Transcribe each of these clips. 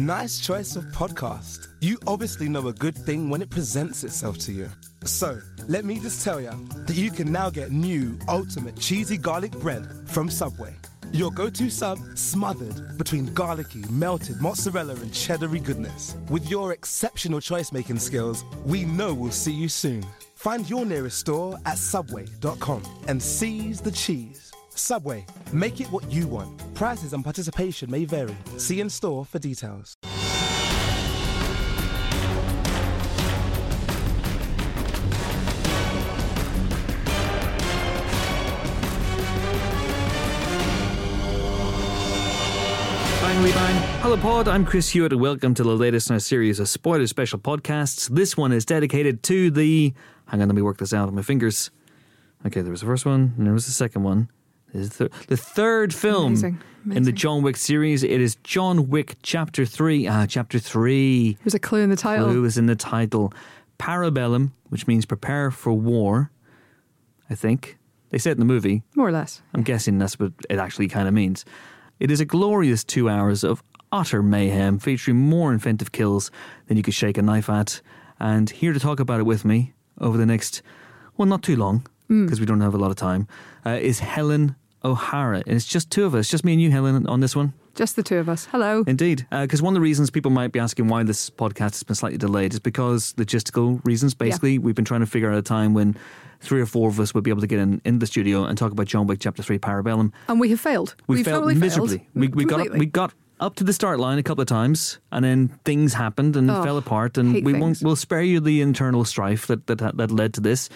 Nice choice of podcast. You obviously know a good thing when it presents itself to you. So, let me just tell you that you can now get new ultimate cheesy garlic bread from Subway. Your go to sub smothered between garlicky, melted mozzarella and cheddary goodness. With your exceptional choice making skills, we know we'll see you soon. Find your nearest store at subway.com and seize the cheese. Subway, make it what you want. Prices and participation may vary. See in store for details. Hello, Pod. I'm Chris Hewitt, and welcome to the latest in our series of spoiler special podcasts. This one is dedicated to the. Hang on, let me work this out on my fingers. Okay, there was the first one, and there was the second one. This is the, the third film Amazing, in the. John Wick series. It is John Wick Chapter 3. Ah, Chapter 3. There's a clue in the title. Clue is in the title. Parabellum, which means prepare for war, I think. They said in the movie. More or less. I'm guessing that's what it actually kind of means. It is a glorious two hours of utter mayhem featuring more inventive kills than you could shake a knife at. And here to talk about it with me over the next, well, not too long, because we don't have a lot of time, uh, is Helen O'Hara. And it's just two of us, just me and you, Helen, on this one. Just the two of us. Hello. Indeed. Uh, because one of the reasons people might be asking why this podcast has been slightly delayed is because logistical reasons. Basically, we've been trying to figure out a time when three or four of us would be able to get in, in the studio and talk about John Wick Chapter 3 Parabellum. and we have failed. We We've failed totally miserably. Failed. We, we got up, we got up to the start line a couple of times, and then things happened and Oh, fell apart. And we won't. We'll spare you the internal strife that that, that led to this.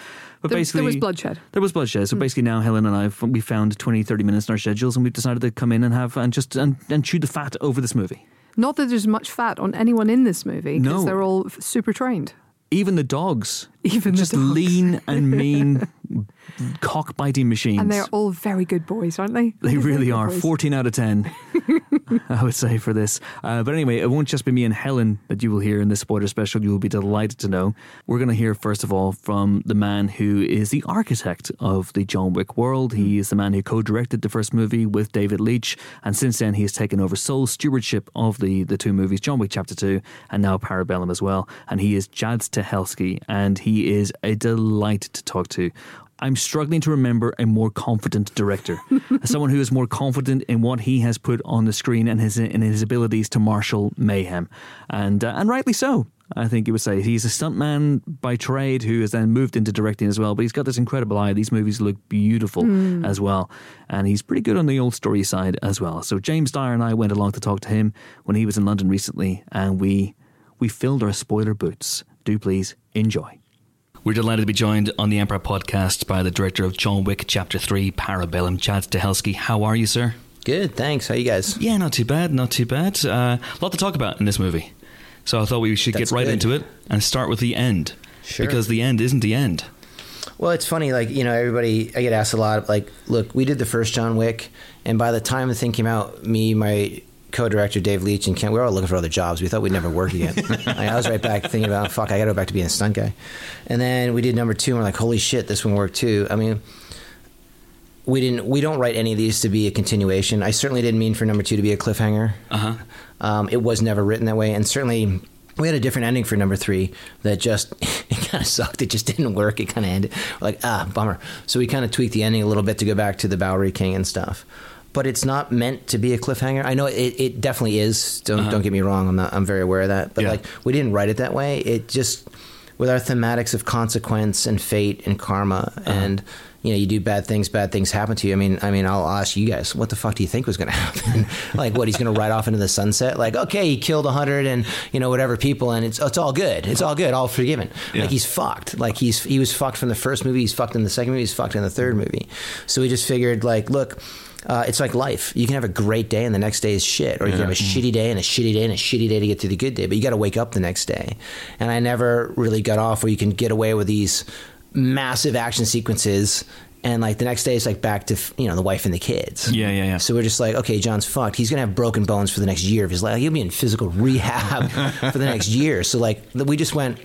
But There- basically, there was bloodshed. There was bloodshed. So mm. basically, now Helen and I have- we found 20, 30 minutes in our schedules, and we've decided to come in and have and just and, and chew the fat over this movie. Not that there's much fat on anyone in this movie because No. they're all super trained. Even the dogs, Even the just dogs. lean and mean, cock-biting machines. And they're all very good boys, aren't they? They really are. boys. 14 out of 10, I would say, for this. Uh, but anyway, it won't just be me and Helen that you will hear in this spoiler special. You will be delighted to know. We're going to hear, first of all, from the man who is the architect of the John Wick world. He is the man who co directed the first movie with David Leitch. And since then, he has taken over sole stewardship of the, the two movies, John Wick Chapter 2 and now Parabellum as well. And he is Chad Stahelski, and he is a delight to talk to. I'm struggling to remember a more confident director, someone who is more confident in what he has put on the screen and his in his abilities to marshal mayhem, and uh, and rightly so. I think you would say he's a stuntman by trade who has then moved into directing as well. But he's got this incredible eye. These movies look beautiful as well, and he's pretty good on the old story side as well. So James Dyer and I went along to talk to him when he was in London recently, and we we filled our spoiler boots. Do please enjoy. We're delighted to be joined on the Empire podcast by the director of John Wick Chapter 3 Parabellum, Chad Stahelski. How are you, sir? Good, thanks. How you guys? Yeah, not too bad, not too bad. Uh, a lot to talk about in this movie. So I thought we should That's get right good. into it and start with the end. Sure. Because the end isn't the end. Well, it's funny, like, you know, everybody, I get asked a lot, like, look, we did the first John Wick, and by the time the thing came out, me, my co director, Dave Leitch, and Ken, we were all looking for other jobs. We thought we'd never work again. Like, I was right back thinking about, fuck, I gotta go back to being a stunt guy. And then we did number two, and we're like, holy shit, this one worked too. I mean, we didn't, we don't write any of these to be a continuation. I certainly didn't mean for number two to be a cliffhanger. Uh huh. Um, it was never written that way, and certainly we had a different ending for number three that just it kind of sucked. It just didn't work. It kind of ended like ah bummer. So we kind of tweaked the ending a little bit to go back to the Bowery King and stuff. But it's not meant to be a cliffhanger. I know it, it definitely is. Don't uh-huh. don't get me wrong. I'm not, I'm very aware of that. But Yeah. like we didn't write it that way. It just with our thematics of consequence and fate and karma uh-huh. and you know you do bad things bad things happen to you i mean i mean i'll ask you guys what the fuck do you think was going to happen like what he's going to ride off into the sunset like okay he killed a 100 and you know whatever people and it's it's all good it's all good all forgiven Yeah. like he's fucked like he's he was fucked from the first movie he's fucked in the second movie he's fucked in the third movie so we just figured like look uh, it's like life. You can have a great day and the next day is shit, or you can have a shitty day and a shitty day and a shitty day to get to the good day. But you got to wake up the next day. And I never really got off where you can get away with these massive action sequences, and like the next day it's like back to you know the wife and the kids. Yeah, yeah, yeah. So we're just like, okay, John's fucked. He's gonna have broken bones for the next year of his life. He'll be in physical rehab for the next year. So like we just went.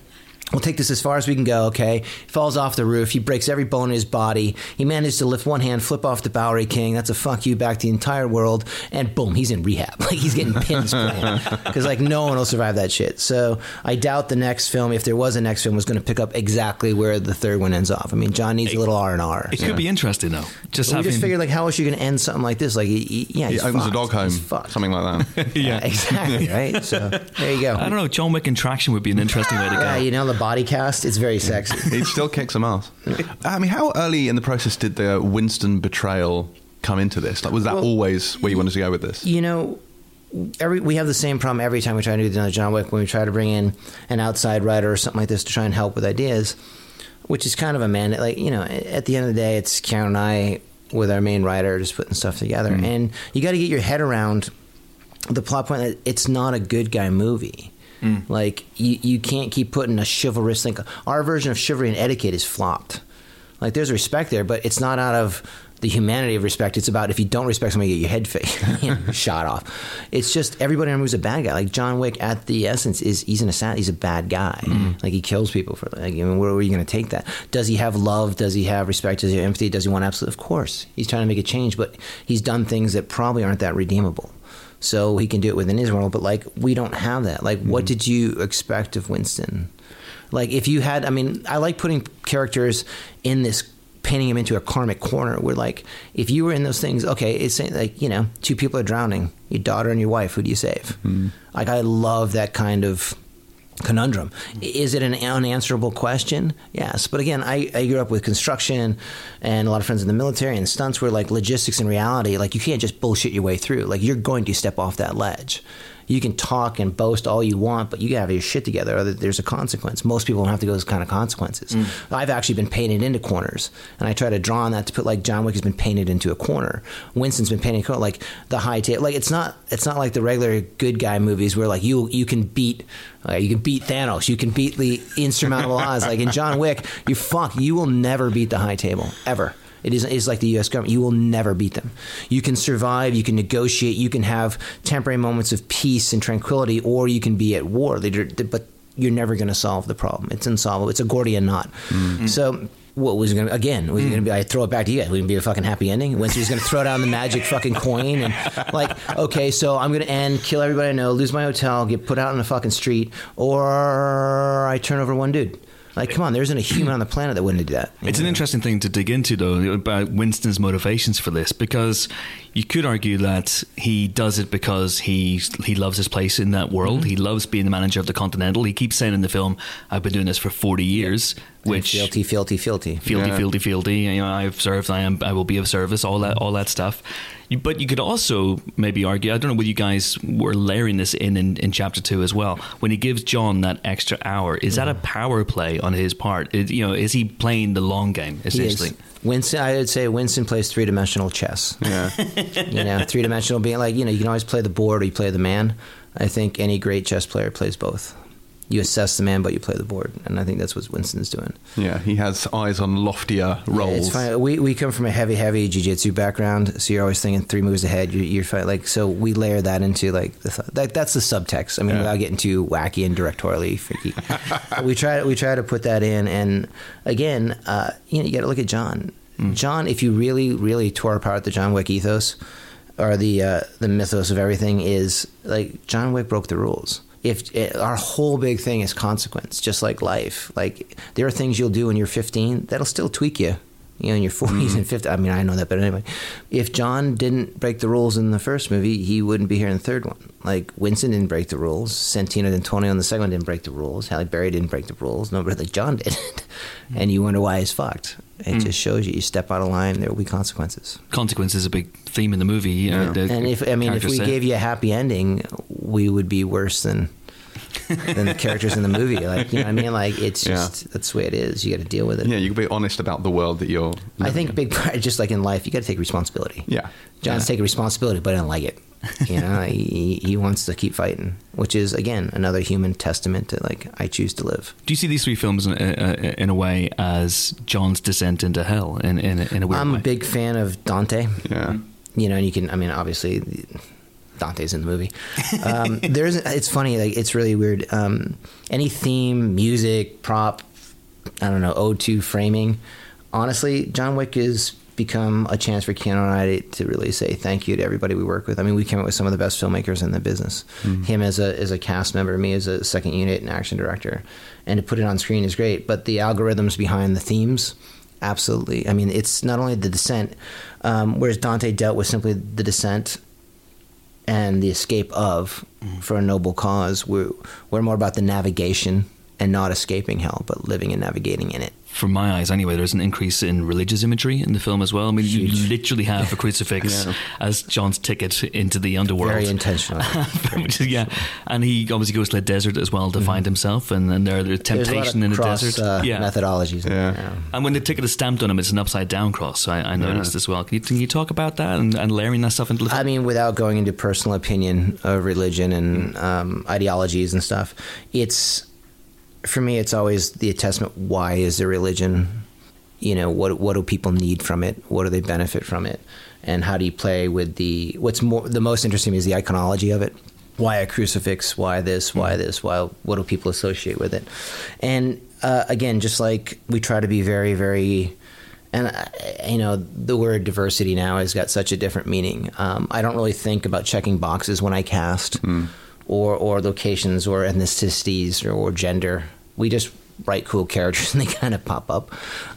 We'll take this as far as we can go, okay? Falls off the roof. He breaks every bone in his body. He manages to lift one hand, flip off the Bowery King. That's a fuck you back to the entire world. And boom, he's in rehab. Like he's getting pins because like no one will survive that shit. So I doubt the next film, if there was a next film, was going to pick up exactly where the third one ends off. I mean, John needs a little R and R. It could be interesting though. Just We having just figured like how else are you going to end something like this? Like he, he- yeah, He opens a dog home, something like that. Yeah, exactly. Right. So there you go. I don't know. John Wick and Traction would be an interesting way to go. Yeah, you know the body cast. It's very sexy. he still kicks some ass. I mean, how early in the process did the Winston betrayal come into this? Like, was that Well- always where you wanted to go with this? you know, every we have the same problem every time we try to do another John Wick when we try to bring in an outside writer or something like this to try and help with ideas, which is kind of a mandate. Like you know, at the end of the day, it's Karen and I with our main writer just putting stuff together, hmm. and you got to get your head around the plot point that it's not a good guy movie. Mm. Like you, you can't keep putting a chivalrous thing. Our version of chivalry and etiquette is flopped. Like there's respect there, but it's not out of the humanity of respect. It's about if you don't respect somebody, you get your head fa- you know, shot off. It's just everybody in movie's a bad guy. Like John Wick, at the essence, is he's an assassin. He's a bad guy. Mm. Like he kills people for. Like I mean, where are you going to take that? Does he have love? Does he have respect? Does he have empathy? Does he want absolute? Of course, he's trying to make a change, but he's done things that probably aren't that redeemable. So he can do it within his world, but like we don't have that. Like, what mm-hmm. did you expect of Winston? Like, if you had, I mean, I like putting characters in this, painting him into a karmic corner. Where like, if you were in those things, okay, it's like you know, two people are drowning, your daughter and your wife. Who do you save? Mm-hmm. Like, I love that kind of conundrum. Is it an unanswerable question? Yes. But again, I, I grew up with construction and a lot of friends in the military and stunts were like logistics and reality, like you can't just bullshit your way through. Like you're going to step off that ledge. You can talk and boast all you want, but you gotta have your shit together or there's a consequence. Most people don't have to go those kind of consequences. I've actually been painted into corners, and I try to draw on that to put like John Wick has been painted into a corner. Winston's been painted into like the high table. Like it's not it's not like the regular good guy movies where like you you can beat uh, you can beat Thanos, you can beat the insurmountable odds. Like in John Wick, you fuck you will never beat the high table ever. It is it's like the U.S. government. You will never beat them. You can survive. You can negotiate. You can have temporary moments of peace and tranquility, or you can be at war. But you're never going to solve the problem. It's insolvable. It's a Gordian knot. Mm-hmm. So. What was going to again? Was it going to be? I throw it back to you guys. Would it be a fucking happy ending? Winston's going to throw down the magic fucking coin and like, okay, so I'm going to end, kill everybody I know, lose my hotel, get put out on the fucking street, or I turn over one dude. Like, come on, there isn't a human on the planet that wouldn't do that. It's an interesting thing to dig into, though, about Winston's motivations for this, because you could argue that he does it because he he loves his place in that world. Mm-hmm. He loves being the manager of the Continental. He keeps saying in the film, "I've been doing this for forty years," which Fealty, fealty, fealty. fealty, Yeah. fealty, fealty. You know, I've served. I am. I will be of service. All that. Mm-hmm. All that stuff. But you could also maybe argue. I don't know whether you guys were layering this in, in in chapter two as well. When he gives John that extra hour, is mm-hmm. that a power play on his part? Is, you know, is he playing the long game He is. essentially? Winston, I would say Winston plays three dimensional chess. Yeah. you know, three dimensional being like, you know, you can always play the board or you play the man. I think any great chess player plays both. You assess the man, but you play the board. And I think that's what Winston's doing. Yeah, he has eyes on loftier Yeah, roles. it's. We, we come from a heavy, heavy jiu-jitsu background, so you're always thinking three moves ahead. You're, you're fight, like so. We layer that into like the, th- that, that's the subtext. I mean, Yeah. without getting too wacky and directorially freaky, we try we try to put that in. And again, uh, you know, you got to look at John. John, if you really, really tore apart the John Wick ethos or the uh, the mythos of everything, is like John Wick broke the rules. If it, our whole big thing is consequence, just like life, like there are things you'll do when you're 15 that'll still tweak you you know, in your 40s and mm-hmm. 50s. I mean, I know that, but anyway, if John didn't break the rules in the first movie, he wouldn't be here in the third one. Like Winston didn't break the rules, Santino D'Antonio in the second one didn't break the rules, Halle Berry didn't break the rules, nobody like John did. and you wonder why he's fucked. It hmm. just shows you, you step out of line, there will be consequences. Consequence is a big theme in the movie. Uh, you know, the and if I mean, if we say. gave you a happy ending, we would be worse than than the characters in the movie. Like you know, what I mean, like it's Yeah. just that's the way it is. You got to deal with it. yeah, you can be honest about the world that you're. I think in. big part, just like in life, you got to take responsibility. Yeah. John's Yeah. taking responsibility, but I don't like it. You know, he, he wants to keep fighting, which is again another human testament to like I choose to live. Do you see these three films in, uh, in a way as John's descent into hell in in, in a weird I'm way? a big fan of Dante. Yeah. You know, and you can. I mean, obviously, Dante's in the movie. Um, there's it's funny like it's really weird. Um, any theme, music, prop, I don't know, O2 framing. Honestly, John Wick is become a chance for Keanu and I to really say thank you to everybody we work with. I mean, we came up with some of the best filmmakers in the business. Him as a as a cast member, me as a second unit and action director, and to put it on screen is great. But the algorithms behind the themes, absolutely. I mean, it's not only the descent, um, whereas Dante dealt with simply the descent and the escape of for a noble cause. We're we're more about the navigation and not escaping hell, but living and navigating in it. From my eyes, anyway, there's an increase in religious imagery in the film as well. I mean, you literally have a crucifix Yeah. as John's ticket into the underworld. Very intentional. Which is, yeah, and he obviously goes to the desert as well to find himself, and, and there, there's Mm-hmm. There's a lot temptation of in the cross, desert. uh, yeah, methodologies. in Yeah. and when the ticket is stamped on him, it's an upside down cross. I, I noticed as well. Can you, can you talk about that and, and layering that stuff into the? I mean, without going into personal opinion of religion and um, ideologies and stuff, it's for me. It's always the attestment. Why is there religion? You know, what what do people need from it? What do they benefit from it? And how do you play with the? What's more the most interesting is the iconology of it. Why a crucifix? Why this? Why this? Why what do people associate with it? And uh, again, just like we try to be very, very and uh, you know the word diversity now has got such a different meaning. Um, I don't really think about checking boxes when I cast, or or locations, or ethnicities, or, or gender. We just write cool characters and they kind of pop up.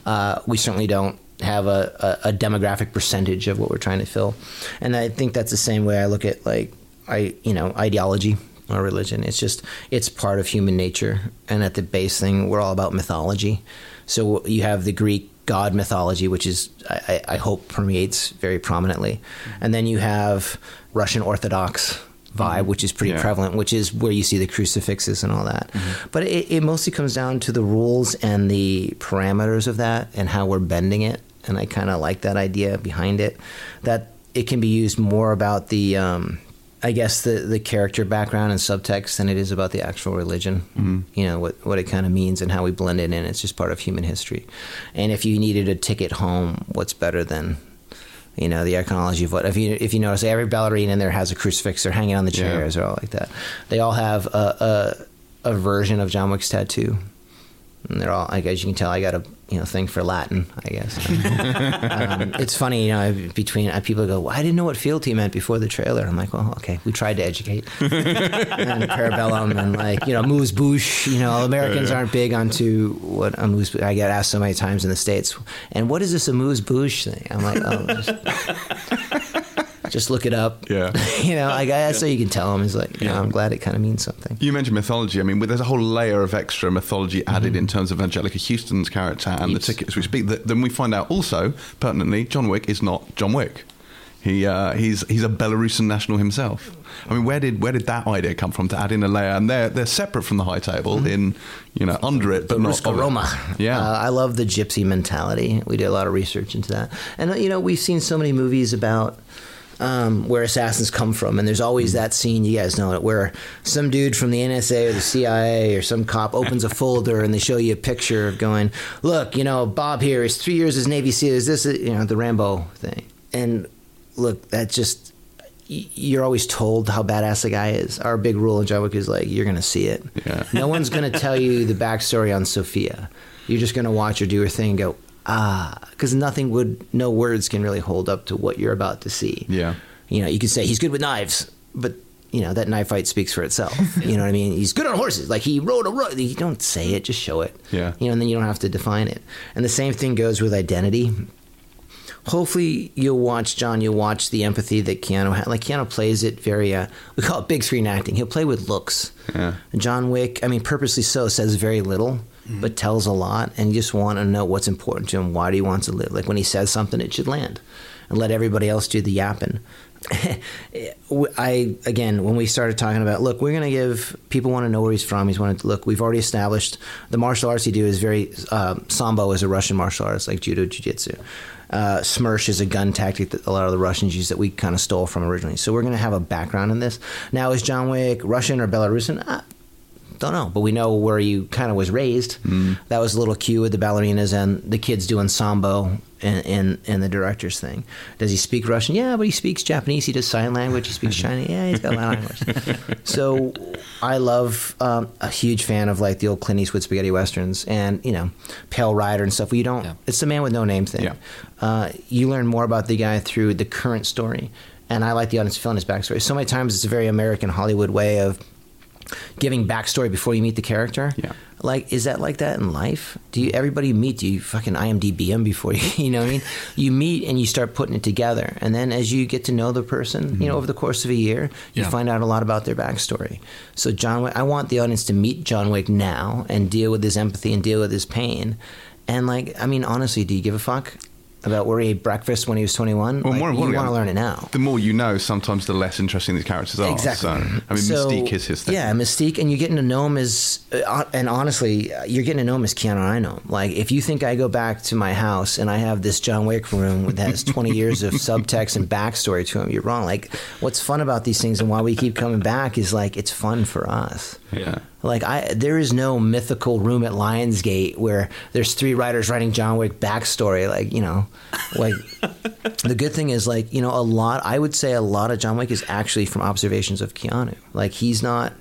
Uh, we certainly don't have a, a, a demographic percentage of what we're trying to fill, and I think that's the same way I look at like I you know ideology or religion. It's just it's part of human nature, and at the base thing, we're all about mythology. So you have the Greek god mythology, which is I, I I hope permeates very prominently, and then you have Russian Orthodox vibe, mm-hmm. which is pretty Yeah. prevalent, which is where you see the crucifixes and all that. Mm-hmm. But it, it mostly comes down to the rules and the parameters of that and how we're bending it. And I kind of like that idea behind it, that it can be used more about the, um, I guess, the, the character background and subtext than it is about the actual religion. Mm-hmm. You know, what, what it kind of means and how we blend it in. It's just part of human history. And if you needed a ticket home, what's better than you know the iconology of what if you if you notice every ballerina in there has a crucifix they're hanging on the Yeah. chairs or all like that they all have a, a a version of John Wick's tattoo and they're all like as you can tell I got a you know thing for Latin I guess. Um, it's funny you know between uh, people go well, I didn't know what fealty meant before the trailer. I'm like well okay we tried to educate and Parabellum and like you know moose bouche you know Americans aren't big onto what a moose I get asked so many times in the states and what is this a moose bouche thing? I'm like oh just, just look it up Yeah. you know like that's so you can tell them is like you know, I'm glad it kind of means something You mentioned mythology. I mean, there's a whole layer of extra mythology added Mm-hmm. in terms of Anjelica Huston's character and Heaps. the tickets we speak. That, then we find out also, pertinently, John Wick is not John Wick. He uh, he's he's a Belarusian national himself. I mean, where did where did that idea come from to add in a layer? And they're they're separate from the high table in you know under it, but Mm-hmm. the not. Roma. Yeah. Uh, I love the gypsy mentality. We did a lot of research into that. And, you know, we've seen so many movies about um, where assassins come from. And there's always that scene, you guys know it, where some dude from the NSA or the CIA or some cop opens a folder and they show you a picture of going, look, you know, Bob here is three years as Navy SEAL. Is this, you know, the Rambo thing? And look, that just you're always told how badass the guy is. Our big rule in John Wick is like you're going to see it. Yeah. No one's going to tell you the backstory on Sofia. You're just going to watch her do her thing and go ah, because nothing would, no words can really hold up to what you're about to see. Yeah. You know, you could say he's good with knives, but you know that knife fight speaks for itself. you know what I mean? He's good on horses. Like he rode a road. You don't say it, just show it. Yeah. You know, and then you don't have to define it. And the same thing goes with identity hopefully you'll watch John. You'll watch the empathy that Keanu had. Like Keanu plays it very. Uh, we call it big screen acting. He'll play with looks. Yeah. John Wick. I mean, purposely so says very little, but tells a lot. And you just want to know what's important to him. Why do he want to live? Like when he says something, it should land, and let everybody else do the yapping. I again, when we started talking about, look, we're going to give people want to know where he's from. He's wanted to look. We've already established the martial arts he do is very uh, sambo is a Russian martial arts like judo, jiu-jitsu. Uh, Smersh is a gun tactic that a lot of the Russians use that we kind of stole from originally. So we're going to have a background in this. Now, is John Wick Russian or Belarusian? Uh, Don't know, but we know where he kind of was raised. That was a little cue with the ballerinas and the kids doing sambo and, in, in the director's thing. Does he speak Russian? Yeah, but he speaks Japanese. He does sign language. He speaks Chinese. Yeah, he's got language. so I love um, a huge fan of like the old Clint Eastwood spaghetti westerns and you know Pale Rider and stuff. Where you don't. Yeah. It's the man with no name thing. Yeah. Uh, you learn more about the guy through the current story, and I like the audience feeling his backstory. So many times it's a very American Hollywood way of giving backstory before you meet the character. Yeah. Like, is that like that in life? Do you everybody you meet? Do you fucking IMDb them before you? You know what I mean? You meet and you start putting it together, and then as you get to know the person, you know, mm-hmm. over the course of a year, you Yeah. find out a lot about their backstory. So John Wick, I want the audience to meet John Wick now and deal with his empathy and deal with his pain. And like, I mean, honestly, do you give a fuck about where he ate breakfast when he was twenty one? Well, like, more you want to learn it now. The more you know, sometimes the less interesting these characters are. Exactly. So, I mean, So, Mystique is his thing. Yeah, Mystique, and you're getting to know him as, uh, and honestly, uh, you're getting to know him as Keanu. I know. Like, if you think I go back to my house and I have this John Wick room that has 20 years of subtext and backstory to him, you're wrong. Like, what's fun about these things and why we keep coming back is like it's fun for us. Yeah. Like I, there is no mythical room at Lionsgate where there's three writers writing John Wick backstory. Like you know, like the good thing is like you know a lot. I would say a lot of John Wick is actually from observations of Keanu. Like he's not,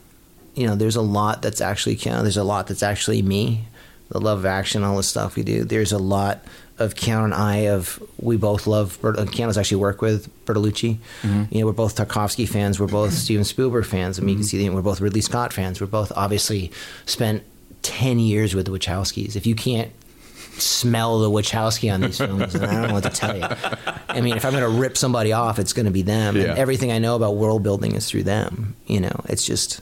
you know, there's a lot that's actually Keanu. There's a lot that's actually me. The love of action, all the stuff we do. There's a lot of Keanu and I. Of we both love. Bert, uh, Keanu's actually worked with Bertolucci. You know, we're both Tarkovsky fans. We're both Steven Spielberg fans. I mean, you can see the, we're both Ridley Scott fans. We're both obviously spent ten years with the Wachowskis. If you can't smell the Wachowski on these films, then I don't know what to tell you. I mean, if I'm going to rip somebody off, it's going to be them. Yeah. And everything I know about world building is through them. You know, it's just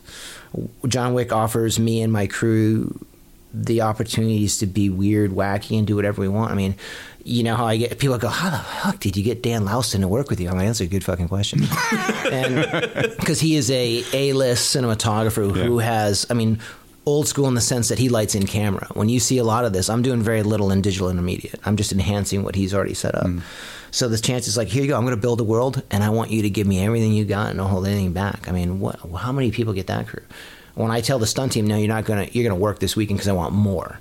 John Wick offers me and my crew the opportunities to be weird, wacky, and do whatever we want. I mean, you know how I get people go, "How the fuck did you get Dan Laustsen to work with you?" I'm like, "That's a good fucking question," because he is a A-list cinematographer who has, I mean. Old school in the sense that he lights in camera. When you see a lot of this, I'm doing very little in digital intermediate. I'm just enhancing what he's already set up. Mm. So this chance is like, here you go. I'm going to build a world, and I want you to give me everything you got and don't hold anything back. I mean, what? How many people get that crew? When I tell the stunt team, no, you're not going to. You're to work this weekend because I want more.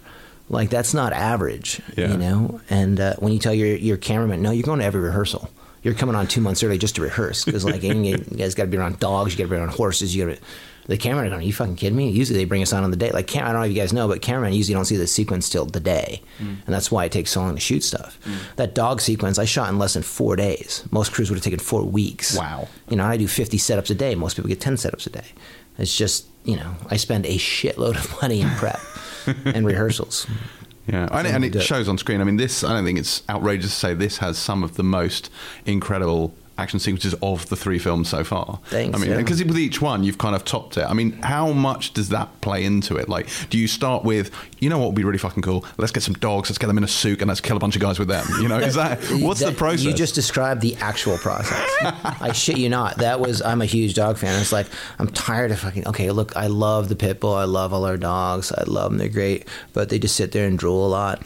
Like that's not average, Yeah. you know. And uh, when you tell your your cameraman, no, you're going to every rehearsal. You're coming on two months early just to rehearse because like you guys got to be around dogs, you got to be around horses, you got to. The cameraman are going, are you fucking kidding me? Usually they bring us on on the day. Like, I don't know if you guys know, but cameramen usually don't see the sequence till the day. And that's why it takes so long to shoot stuff. That dog sequence I shot in less than four days. Most crews would have taken four weeks. Wow. You know, I do 50 setups a day. Most people get 10 setups a day. It's just, you know, I spend a shitload of money in prep and rehearsals. Yeah, and, and it it. shows on screen. I mean, this, I don't think it's outrageous to say this has some of the most incredible action sequences of the three films so far. Thanks, I mean, yeah. because with each one, you've kind of topped it. I mean, how much does that play into it? Like, do you start with, you know what would be really fucking cool? Let's get some dogs, let's get them in a suit, and let's kill a bunch of guys with them. You know, is that, what's the process? You just described the actual process. I shit you not. That was I'm a huge dog fan. It's like I'm tired of fucking. Okay, look, I love the pit bull. I love all our dogs. I love them. They're great, but they just sit there and drool a lot.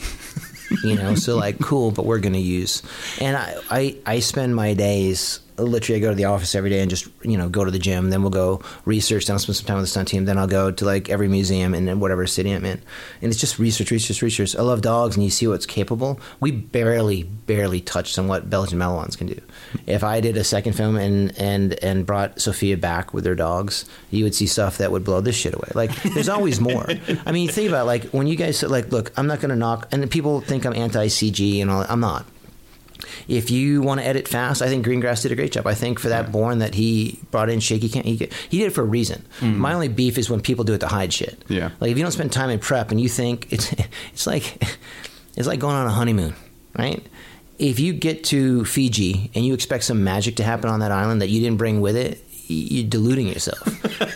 You know, so like cool, but we're gonna use. And I I, I spend my days. Literally, I go to the office every day and just you know go to the gym. Then we'll go research. Then I'll spend some time with the stunt team. Then I'll go to like every museum and then whatever city I'm in. And it's just research, research, research. I love dogs, and you see what's capable. We barely, barely touched on what Belgian Malinois can do. If I did a second film and and and brought Sofia back with her dogs, you would see stuff that would blow this shit away. Like there's always more. I mean, think about it, like when you guys like, look, I'm not going to knock, and people think I'm anti CG and all. I'm not. If you want to edit fast, I think Greengrass did a great job. I think for that Bourne that he brought in shaky cam, he, he did it for a reason. Mm-hmm. My only beef is when people do it to hide shit. Yeah. Like if you don't spend time in prep and you think it's it's like it's like going on a honeymoon, right? If you get to Fiji and you expect some magic to happen on that island that you didn't bring with it, you're deluding yourself.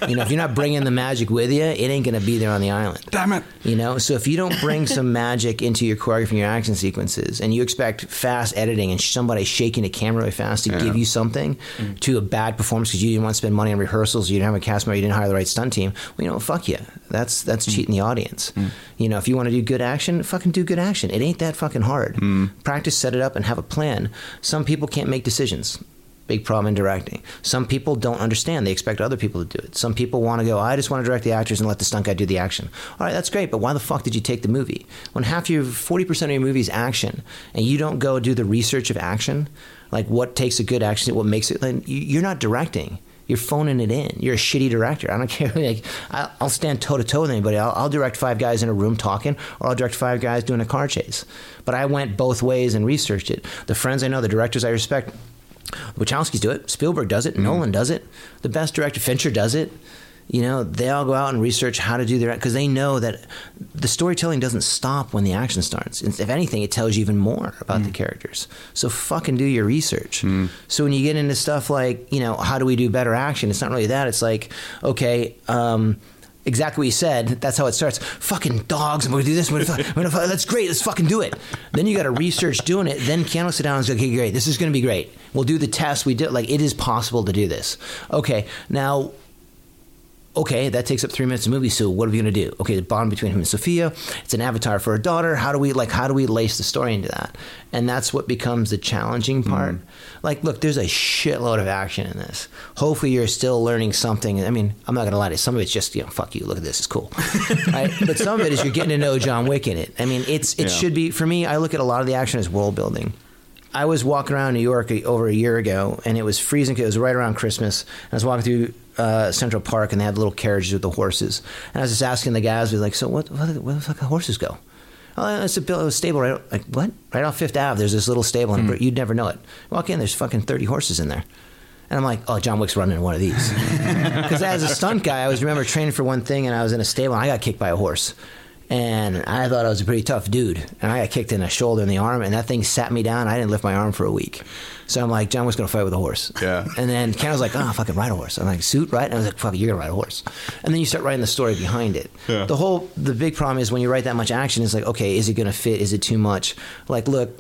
you know, if you're not bringing the magic with you, it ain't going to be there on the island. Damn it. You know, so if you don't bring some magic into your choreography and your action sequences, and you expect fast editing and somebody shaking a camera really fast to give you something mm. to a bad performance because you didn't want to spend money on rehearsals, you didn't have a cast member, you didn't hire the right stunt team, well, you know, fuck you. That's that's mm. cheating the audience. Mm. You know, if you want to do good action, fucking do good action. It ain't that fucking hard. Practice, set it up, and have a plan. Some people can't make decisions. Big problem in directing. Some people don't understand. They expect other people to do it. Some people want to go, I just want to direct the actors and let the stunt guy do the action. All right, that's great, but why the fuck did you take the movie? When half your 40% of your movie is action and you don't go do the research of action, like what takes a good action, what makes it, you're not directing. You're phoning it in. You're a shitty director. I don't care. Like, I'll stand toe to toe with anybody. I'll, I'll direct five guys in a room talking, or I'll direct five guys doing a car chase. But I went both ways and researched it. The friends I know, the directors I respect, Wachowskis do it. Spielberg does it. Mm-hmm. Nolan does it. The best director, Fincher, does it. You know, they all go out and research how to do their because they know that the storytelling doesn't stop when the action starts. If anything, it tells you even more about the mm. characters. So fucking do your research. Mm. So when you get into stuff like, you know, how do we do better action? It's not really that. It's like, okay, um, exactly what you said. That's how it starts. Fucking dogs. I'm going to do this. I'm gonna, I'm gonna, that's great. Let's fucking do it. Then you got to research doing it. Then Keanu sit down and say, okay, great. This is going to be great. We'll do the test. We did like it is possible to do this. Okay, now okay, that takes up three minutes of movie. So what are we going to do? Okay, the bond between him and Sofia. It's an avatar for her daughter. How do we like? How do we lace the story into that? And that's what becomes the challenging hmm. part. Like, look, there's a shitload of action in this. Hopefully, you're still learning something. I mean, I'm not going to lie to you. Some of it's just you know, fuck you. Look at this. It's cool. right? But some of it is you're getting to know John Wick in it. I mean, it's it Yeah. should be for me. I look at a lot of the action as world building. I was walking around New York over a year ago, and it was freezing. Because it was right around Christmas. And I was walking through uh, Central Park, and they had little carriages with the horses. And I was just asking the guys, "Was like, so what? Where the, where the fuck horses go?" Oh, it's a, a stable right like what? Right off Fifth Ave. There's this little stable, and you'd never know it. Walk in, there's fucking thirty horses in there. And I'm like, oh, John Wick's running one of these. Because as a stunt guy, I always remember training for one thing, and I was in a stable, and I got kicked by a horse. And I thought I was a pretty tough dude. And I got kicked in the shoulder and the arm, and that thing sat me down. I didn't lift my arm for a week. So I'm like, John was going to fight with a horse. Yeah. And then Ken was like, oh, fucking ride a horse. I'm like, suit, right? And I was like, fuck, you're going to ride a horse. And then you start writing the story behind it. Yeah. The whole, the big problem is when you write that much action, it's like, okay, is it going to fit? Is it too much? Like, look,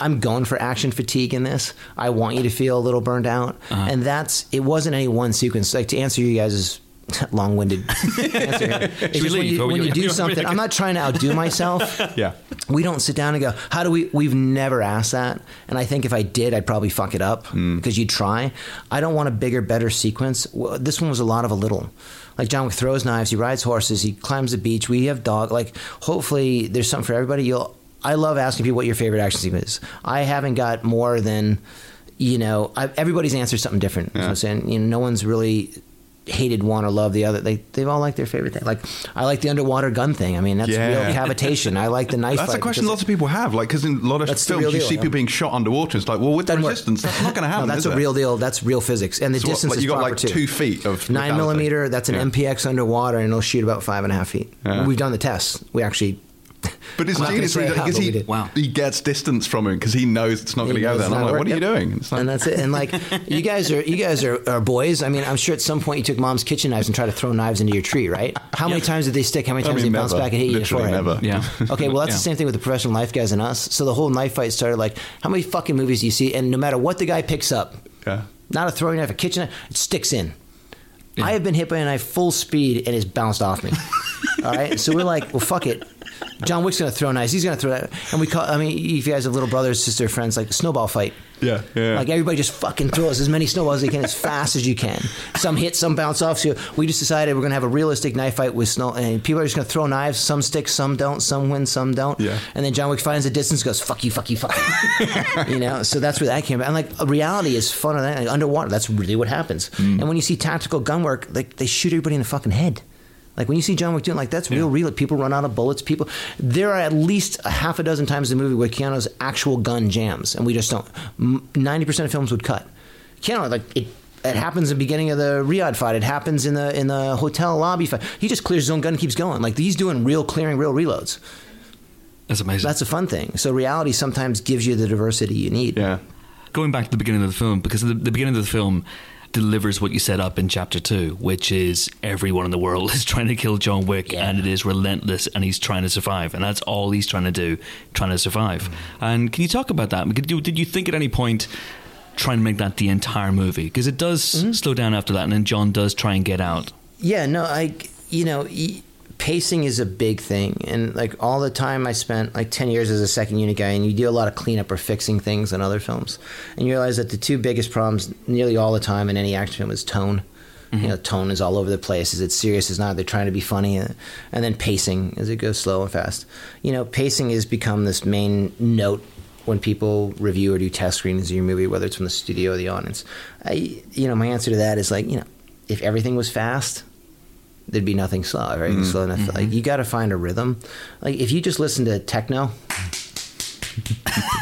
I'm going for action fatigue in this. I want you to feel a little burned out. And that's, it wasn't any one sequence. Like, to answer you guys' long-winded answer here. It's we just when you, when you- you do something, I'm not trying to outdo myself. Yeah. We don't sit down and go, how do we? We've never asked that. And I think if I did, I'd probably fuck it up mm. because you'd try. I don't want a bigger, better sequence. This one was a lot of a little. Like John Wick throws knives, he rides horses, he climbs the beach. We have dog. Like hopefully there's something for everybody. You'll. I love asking people what your favorite action sequence is. I haven't got more than, you know, I, everybody's answered something different. You know what I'm saying, you know, no one's really hated one or loved the other. They they've all liked their favorite thing. Like I like the underwater gun thing. I mean, that's Yeah. real cavitation. I like the knife. That's a question lots of people have. Like, because in a lot of films, you deal, see yeah. people being shot underwater. It's like, well, with the work. resistance, that's not going to happen. No, that's a real deal. That's real physics, and the So what, distance like, is you got like too. two feet of nine millimeter. That's an Yeah. MPX underwater, and it'll shoot about five and a half feet. We've done the tests. We actually. But it's I'm not gonna genius say how, because but he. Wow. he gets distance from him because he knows it's not going to go there. And I'm not like, what are you work- doing? It's like, and that's it. And like you guys are, you guys are, are boys. I mean, I'm sure at some point you took mom's kitchen knives and tried to throw knives into your tree, right? How many times did they stick? How many I times mean, did they bounce back and hit you in the Literally forehead? never. Yeah. Okay, well, that's Yeah. the same thing with the professional knife guys and us. So the whole knife fight started like, how many fucking movies do you see? And no matter what the guy picks up, yeah. not a throwing knife, a kitchen knife, it sticks in. I have been hit by a knife full speed and it's bounced off me. All right, so we're like, well, fuck it. John Wick's gonna throw knives. He's gonna throw that, and we call. I mean, if you guys have little brothers, sister, friends, like snowball fight. Yeah, yeah. Like everybody just fucking throws as many snowballs as they can as fast as you can. Some hit, some bounce off. So we just decided we're gonna have a realistic knife fight with snow, and people are just gonna throw knives. Some stick, some don't. Some win, some don't. Yeah. And then John Wick finds the distance, goes fuck you, fuck you, fuck you. you know. So that's where that came. about. And like reality is fun. Like, underwater, that's really what happens. Mm. And when you see tactical gun work, like they shoot everybody in the fucking head. Like when you see John Wick doing like that's real, real. People run out of bullets. People, there are at least a half a dozen times in the movie where Keanu's actual gun jams, and we just don't. Ninety percent of films would cut. Keanu, like it, it happens in the beginning of the Riyadh fight. It happens in the in the hotel lobby fight. He just clears his own gun, and keeps going. Like he's doing real clearing, real reloads. That's amazing. That's a fun thing. So reality sometimes gives you the diversity you need. Yeah. going back to the beginning of the film because the, the beginning of the film delivers what you set up in chapter two, which is everyone in the world is trying to kill John Wick, Yeah. and it is relentless, and he's trying to survive, and that's all he's trying to do, trying to survive. Mm-hmm. And can you talk about that? Did you, did you think at any point? Trying to make that the entire movie because it does Mm-hmm. slow down after that, and then John does try and get out. Yeah, no, I, you know, pacing is a big thing. And like all the time i spent like 10 years as a second unit guy and you do a lot of cleanup or fixing things in other films. And you realize that the two biggest problems nearly all the time in any action film is tone. You mm-hmm. know tone is all over the place. Is it serious? Is not. They're trying to be funny. And then pacing as it goes slow and fast. You know pacing has become this main note when people review or do test screenings of your movie whether it's from the studio or the audience. I, you know my answer to that is like you know if everything was fast there'd be nothing slow. Right? Mm-hmm. Slow enough. Like you got to find a rhythm. Like if you just listen to techno,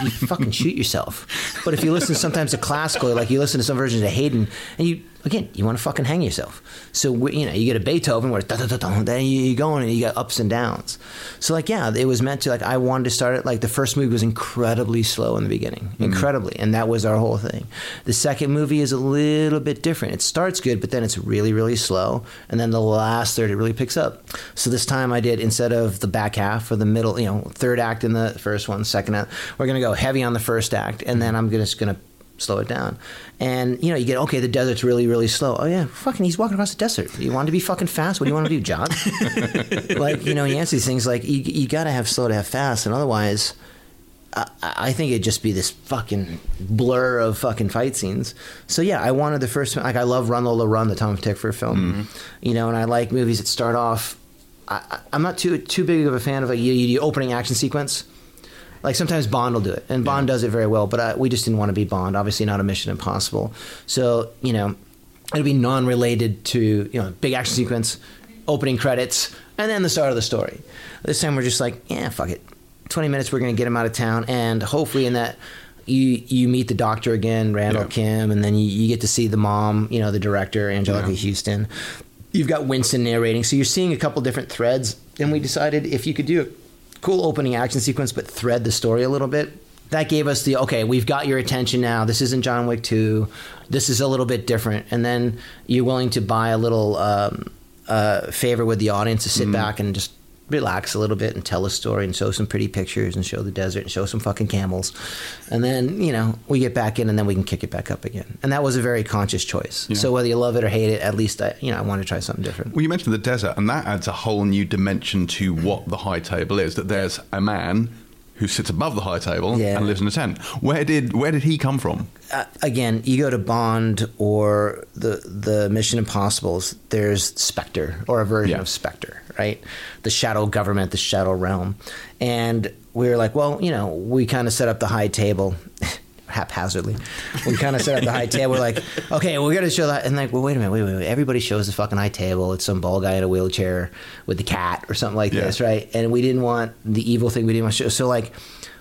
you fucking shoot yourself. But if you listen sometimes to classical, like you listen to some versions of Haydn, and you again you want to fucking hang yourself. So we- you know you get a Beethoven where it's da da da da, then you you go in and you got ups and downs. So like yeah, it was meant to like I wanted to start it like the first movie was incredibly slow in the beginning, mm-hmm. incredibly, and that was our whole thing. The second movie is a little bit different. It starts good, but then it's really really slow, and then the last third it really picks up. So this time I did instead of the back half or the middle, you know, third act in the first one, second act, we're gonna go heavy on the first act, and mm-hmm. then I'm just gonna slow it down. And you know, you get okay, the desert's really, really slow. Oh yeah, fucking, he's walking across the desert. You want to be fucking fast? What do you want to do, John? like you know, you answer these things like you, you got to have slow to have fast, and otherwise. I, I think it'd just be this fucking blur of fucking fight scenes. So yeah, I wanted the first like I love Run Lola Run, the Tom Tykwer film, mm-hmm. you know, and I like movies that start off. I, I'm not too too big of a fan of like you, you opening action sequence. Like sometimes Bond will do it, and Bond does it very well. But I, we just didn't want to be Bond. Obviously, not a Mission Impossible. So you know, it'll be non-related to you know big action sequence, opening credits, and then the start of the story. This time we're just like, yeah, fuck it. Twenty minutes, we're gonna get him out of town, and hopefully in that. You, you meet the doctor again, Randall Yeah. Kim, and then you, you get to see the mom, you know, the director, Anjelica Yeah. Huston. You've got Winston narrating, so you're seeing a couple different threads. And we decided if you could do cool opening action sequence, but thread the story a little bit, that gave us the okay, we've got your attention now. This isn't John Wick 2. This is a little bit different. And then you're willing to buy a little um, uh, favor with the audience to sit back and just relax a little bit and tell a story and show some pretty pictures and show the desert and show some fucking camels. And then, you know, we get back in and then we can kick it back up again. And that was a very conscious choice. Yeah. So whether you love it or hate it, at least I, you know, I want to try something different. Well, you mentioned the desert, and that adds a whole new dimension to what the high table is. That there's a man who sits above the high table Yeah. and lives in a tent. Where did where did he come from? uh, again, you go to Bond or the the Mission Impossibles. There's Spectre or a version Yeah. of Spectre, right? The shadow government, the shadow realm, and we were like, well, you know, we kind of set up the high table. haphazardly. We kind of set up the high table we're like okay we're gonna show that. And like well wait a minute wait wait wait. Everybody shows the fucking high table. It's some bald guy in a wheelchair with the cat or something like Yeah. this right? And we didn't want the evil thing we didn't want to show. So like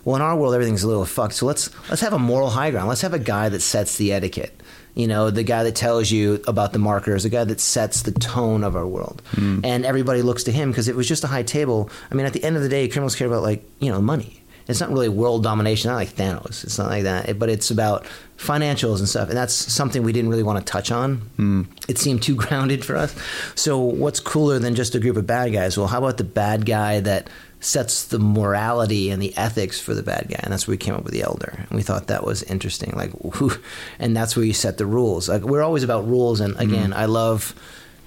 well in our world everything's a little fucked. So let's let's have a moral high ground. Let's have a guy that sets the etiquette you know the guy that tells you about the markers the guy that sets the tone of our world. Hmm. And everybody looks to him because it was just a high table. I mean at the end of the day criminals care about like you know money. It's not really world domination not like thanos. It's not like that. It- but it's about financials and stuff. And that's something we didn't really want to touch on. Hmm. It seemed too grounded for us. So what's cooler than just a group of bad guys? Well how about the bad guy that sets the morality and the ethics for the bad guy and that's where we came up with the elder and we thought that was interesting like whew, and that's where you set the rules like we're always about rules and mm-hmm. again i love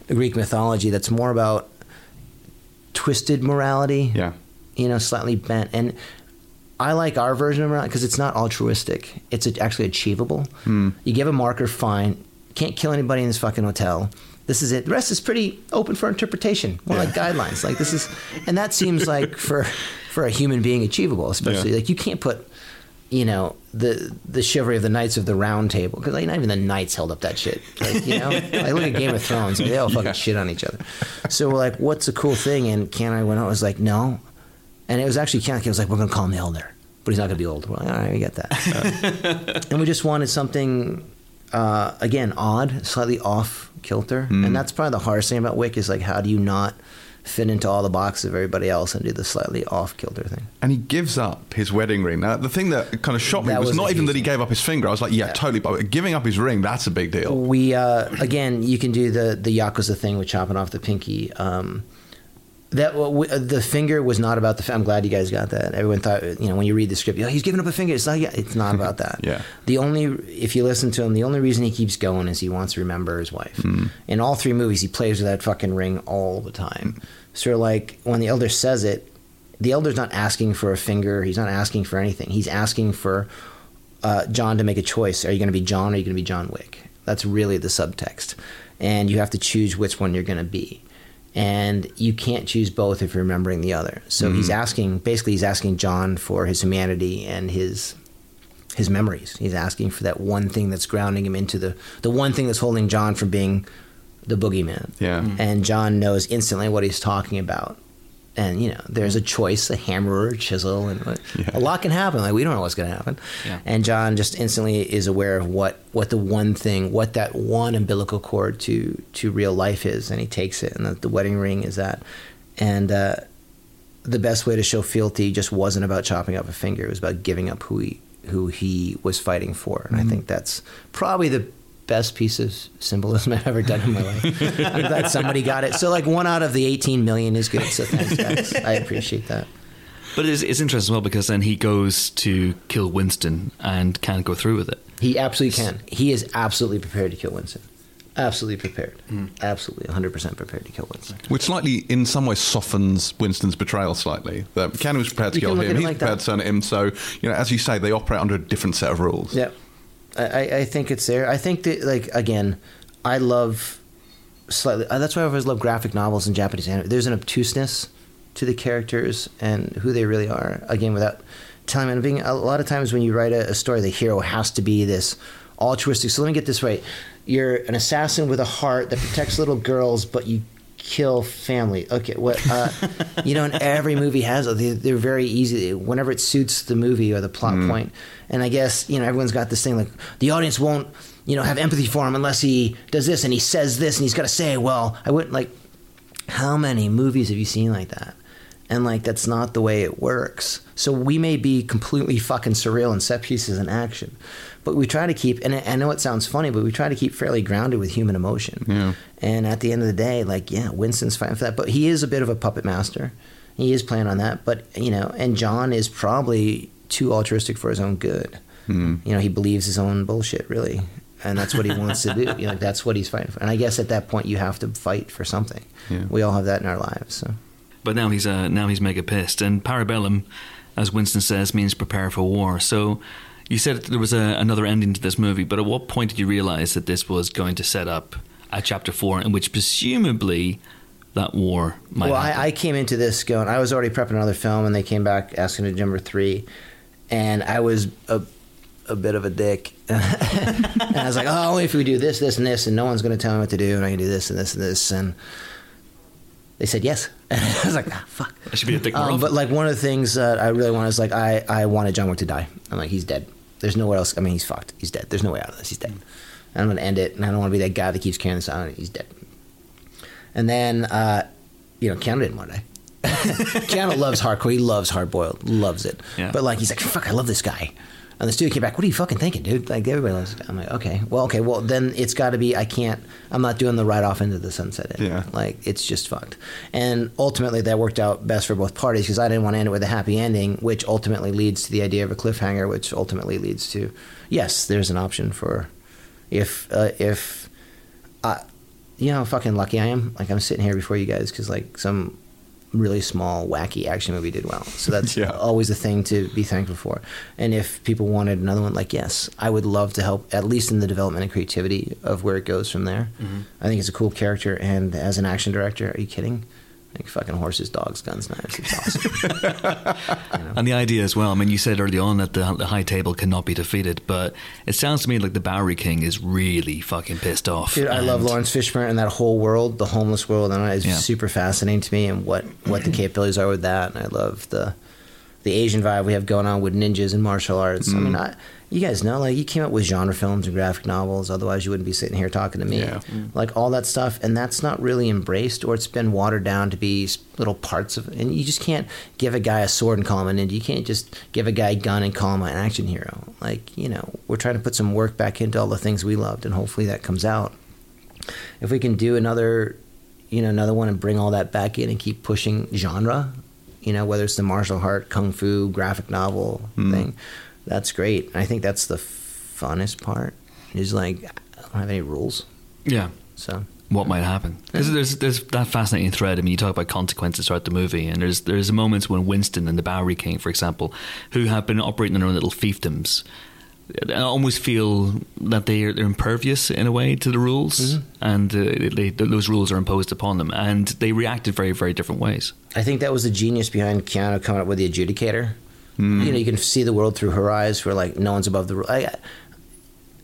greek mythology that's more about twisted morality Yeah. you know, slightly bent. And I like our version of morality because it's not altruistic. It's actually achievable. Hmm. You give a marker, fine. Can't kill anybody in this fucking hotel. This is it. The rest is pretty open for interpretation, more like guidelines. Like this is, and that seems like for for a human being achievable, especially Yeah. like you can't put, you know, the the chivalry of the knights of the round table because like not even the knights held up that shit. Like you know, like look at Game of Thrones, they all fucking Yeah. shit on each other. So we're like, what's a cool thing? And Ken and I went out. was like, no, and it was actually Ken. Ken was like, we're gonna call him the elder, but he's not gonna be old. We're like, all right, we get that. and we just wanted something uh, again odd, slightly off kilter, and that's probably the hardest thing about Wick is like, how do you not fit into all the boxes of everybody else and do the slightly off kilter thing? And he gives up his wedding ring. Now, the thing that kind of shocked me was, was not even that he gave up his finger. I was like, yeah, totally. But giving up his ring, that's a big deal. We uh, again, you can do the the yakuza thing with chopping off the pinky. Um, That well, we- uh, the finger was not about the. I'm glad you guys got that. Everyone thought, you know, when you read the script, oh, he's giving up a finger. It's not. It's not about that. Yeah. The only, if you listen to him, the only reason he keeps going is he wants to remember his wife. Hmm. In all three movies, he plays with that fucking ring all the time. So like when the elder says it, the elder's not asking for a finger. He's not asking for anything. He's asking for uh, John to make a choice. Are you going to be John or are you going to be John Wick? That's really the subtext. And you have to choose which one you're going to be. And you can't choose both if you're remembering the other. So he's mm-hmm. asking, basically, he's asking John for his humanity and his his memories. He's asking for that one thing that's grounding him into the the one thing that's holding John from being the boogeyman. Yeah. Mm. And John knows instantly what he's talking about. And you know, there's a choice, a hammer or a chisel, and what, Yeah. a lot can happen. Like we don't know what's going to happen. Yeah. And John just instantly is aware of what what the one thing, what that one umbilical cord to to real life is, and he takes it. And the, the wedding ring is that. And uh, the best way to show fealty just wasn't about chopping off a finger; it was about giving up who he who he was fighting for. And I think that's probably the best piece of symbolism I've ever done in my life. I'm glad somebody got it. So like one out of the 18 million is good. So thanks, guys. I appreciate that. But it's, it's interesting as well because then he goes to kill Winston and can't go through with it. He absolutely can. He is absolutely prepared to kill Winston. Absolutely prepared. Hmm. Absolutely 100% prepared to kill Winston. Which slightly, in some way, softens Winston's betrayal slightly. That Keanu was prepared to You kill him. He's like prepared that. to turn at him. So, you know, as you say, they operate under a different set of rules. Yeah, I, I- think it's there. I think that like again, I love slightly. uh, That's why I always love graphic novels and Japanese anime. There's an obtuseness to the characters and who they really are. Again, without telling them. Being a lot of times when you write a, a story, the hero has to be this altruistic. So let me get this right: you're an assassin with a heart that protects little girls, but you kill family. Okay, what uh, you know, and every movie has they, they're very easy whenever it suits the movie or the plot point. And I guess you know everyone's got this thing like the audience won't you know have empathy for him unless he does this and he says this and he's got to say, well, I wouldn't like. How many movies have you seen like that? And like that's not the way it works. So we may be completely fucking surreal in set pieces and action, but we try to keep. And I know it sounds funny, but we try to keep fairly grounded with human emotion. Yeah. And at the end of the day, like yeah, Winston's fighting for that, but he is a bit of a puppet master. He is playing on that, but you know, and John is probably too altruistic for his own good. Hmm. You know, he believes his own bullshit really, and that's what he wants to do. You know, that's what he's fighting for. And I guess at that point, you have to fight for something. Yeah. We all have that in our lives. So. But now he's uh, now he's mega pissed. And parabellum, as Winston says, means prepare for war. So you said there was a, another ending to this movie, but at what point did you realize that this was going to set up a chapter four, in which presumably that war might well. I, I came into this going. I was already prepping another film, and they came back asking to do number three, and I was a, a bit of a dick. and I was like, "Oh, only if we do this, this, and this, and no one's going to tell me what to do, and I can do this and this and this." And they said yes, and I was like, "Ah, fuck." I should be a dick Um, but like one of the things that I really want is like I I wanted John Wick to die. I'm like he's dead. There's nowhere else. I mean he's fucked. He's dead. There's no way out of this. He's dead. And I'm gonna end it, and I don't want to be that guy that keeps carrying this on. He's dead. And then uh, you know Keanu didn't want to die. Keanu loves hardcore. He loves hard boiled. Loves it. Yeah. But like he's like fuck. I love this guy. And the studio came back. What are you fucking thinking, dude? Like everybody loves. I'm like okay. Well okay. Well then it's got to be. I can't. I'm not doing the right off into the sunset. End. Yeah. Like it's just fucked. And ultimately, that worked out best for both parties because I didn't want to end it with a happy ending, which ultimately leads to the idea of a cliffhanger, which ultimately leads to yes, there's an option for if uh, if I, you know, how fucking lucky I am. Like I'm sitting here before you guys because like some really small wacky action movie did well. So that's Yeah. always a thing to be thankful for. And if people wanted another one, like yes, I would love to help at least in the development and creativity of where it goes from there. Mm-hmm. I think it's a cool character, and as an action director, are you kidding? Like fucking horses, dogs, guns, knives. It's awesome. And the idea as well, I mean, you said early on that the, the high table cannot be defeated, but it sounds to me like the Bowery King is really fucking pissed off. Dude, I love Laurence Fishburne and that whole world, the homeless world, and it's Yeah. super fascinating to me and what what the capabilities are with that. And I love the the Asian vibe we have going on with ninjas and martial arts. I mean, mm. I, you guys know, like you came up with genre films and graphic novels. Otherwise, you wouldn't be sitting here talking to me. Yeah. Mm. Like all that stuff, and that's not really embraced, or it's been watered down to be little parts of. it. And you just can't give a guy a sword and call him a ninja. You can't just give a guy a gun and call him an action hero. Like you know, we're trying to put some work back into all the things we loved, and hopefully that comes out if we can do another you know another one and bring all that back in and keep pushing genre. You know, whether it's the martial art, kung fu, graphic novel hmm. thing, that's great. I think that's the funnest part. Is like I don't have any rules, Yeah. so what might happen. There's, there's there's that fascinating thread. I mean, you talk about consequences throughout the movie, and there's there's moments when Winston and the Bowery King, for example, who have been operating their own little fiefdoms, I almost feel that they are they're impervious in a way to the rules, and uh, they, those rules are imposed upon them, and they reacted very very different ways. I think that was the genius behind Keanu coming up with the adjudicator. You know, you can see the world through her eyes, where like no one's above the rule. I,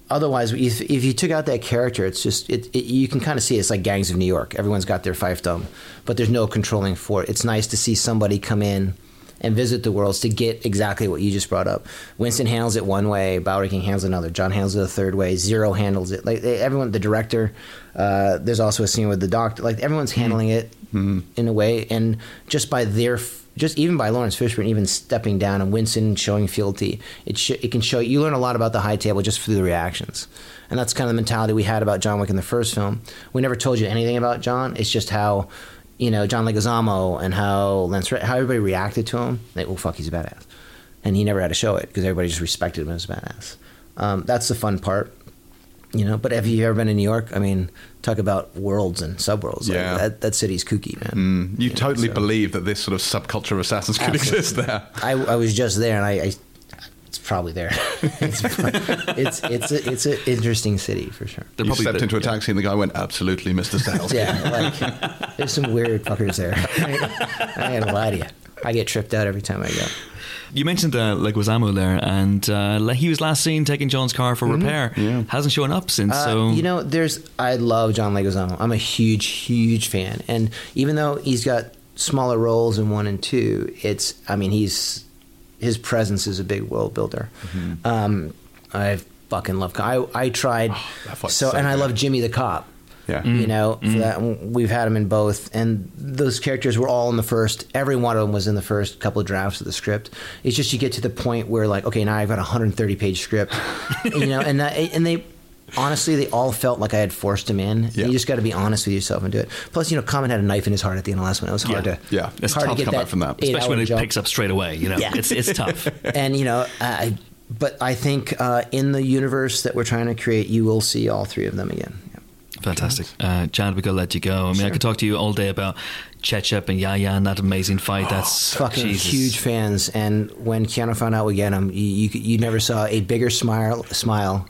otherwise, if, if you took out that character, it's just it, it, you can kind of see it's like gangs of New York. Everyone's got their fiefdom, but there's no controlling for it. It's nice to see somebody come in and visit the worlds to get exactly what you just brought up. Winston handles it one way, Bowery King handles another, John handles it a third way, Zero handles it. Like everyone, the director. Uh, there's also a scene with the doctor. Like everyone's handling it in a way, and just by their, f- just even by Laurence Fishburne, even stepping down and Winston showing fealty, it sh- it can show you learn a lot about the high table just through the reactions. And that's kind of the mentality we had about John Wick in the first film. We never told you anything about John. It's just how you know, John Leguizamo and how Lance, how everybody reacted to him. Like, oh fuck, he's a badass, and he never had to show it because everybody just respected him as a badass. Um, that's the fun part, you know. But have you ever been in New York? I mean, talk about worlds and subworlds. Like, Yeah. that, that city's kooky, man. Mm. You know, totally so- believe that this sort of subculture of assassins could Absolutely. exist there. I, I was just there, and I, I it's probably there. it's it's it's a, it's an interesting city for sure. They're you probably stepped the- into a taxi and the guy went, absolutely, Mr. Styles. Yeah, like there's some weird fuckers there. I ain't gonna lie to you. I get tripped out every time I go. You mentioned uh, Leguizamo there, and uh, he was last seen taking John's car for repair. Yeah. Hasn't shown up since. Uh, so you know, there's I love John Leguizamo. I'm a huge, huge fan, and even though he's got smaller roles in one and two, it's I mean he's his presence is a big world builder. Um, I fucking love. I I tried so, so and I love Jimmy the cop. Yeah. You know, for that we've had them in both, and those characters were all in the first. Every one of them was in the first couple of drafts of the script. It's just you get to the point where like, okay, now I've got a 130 page script, you know, and that, and they honestly they all felt like I had forced them in. Yeah. You just got to be honest with yourself and do it. Plus, you know, Common had a knife in his heart at the end of the last one. It was hard Yeah. to Yeah. It's hard tough to to get come back from that. especially when it jump. picks up straight away, you know, Yeah. it's it's tough. And you know, I but I think uh, in the universe that we're trying to create, you will see all three of them again. Fantastic. Uh, Chad, we got to let you go. I mean, I could talk to you all day about Cecep and Yaya and that amazing fight. That's fucking Jesus. huge fans. And when Keanu found out we get him, you, you you never saw a bigger smile smile,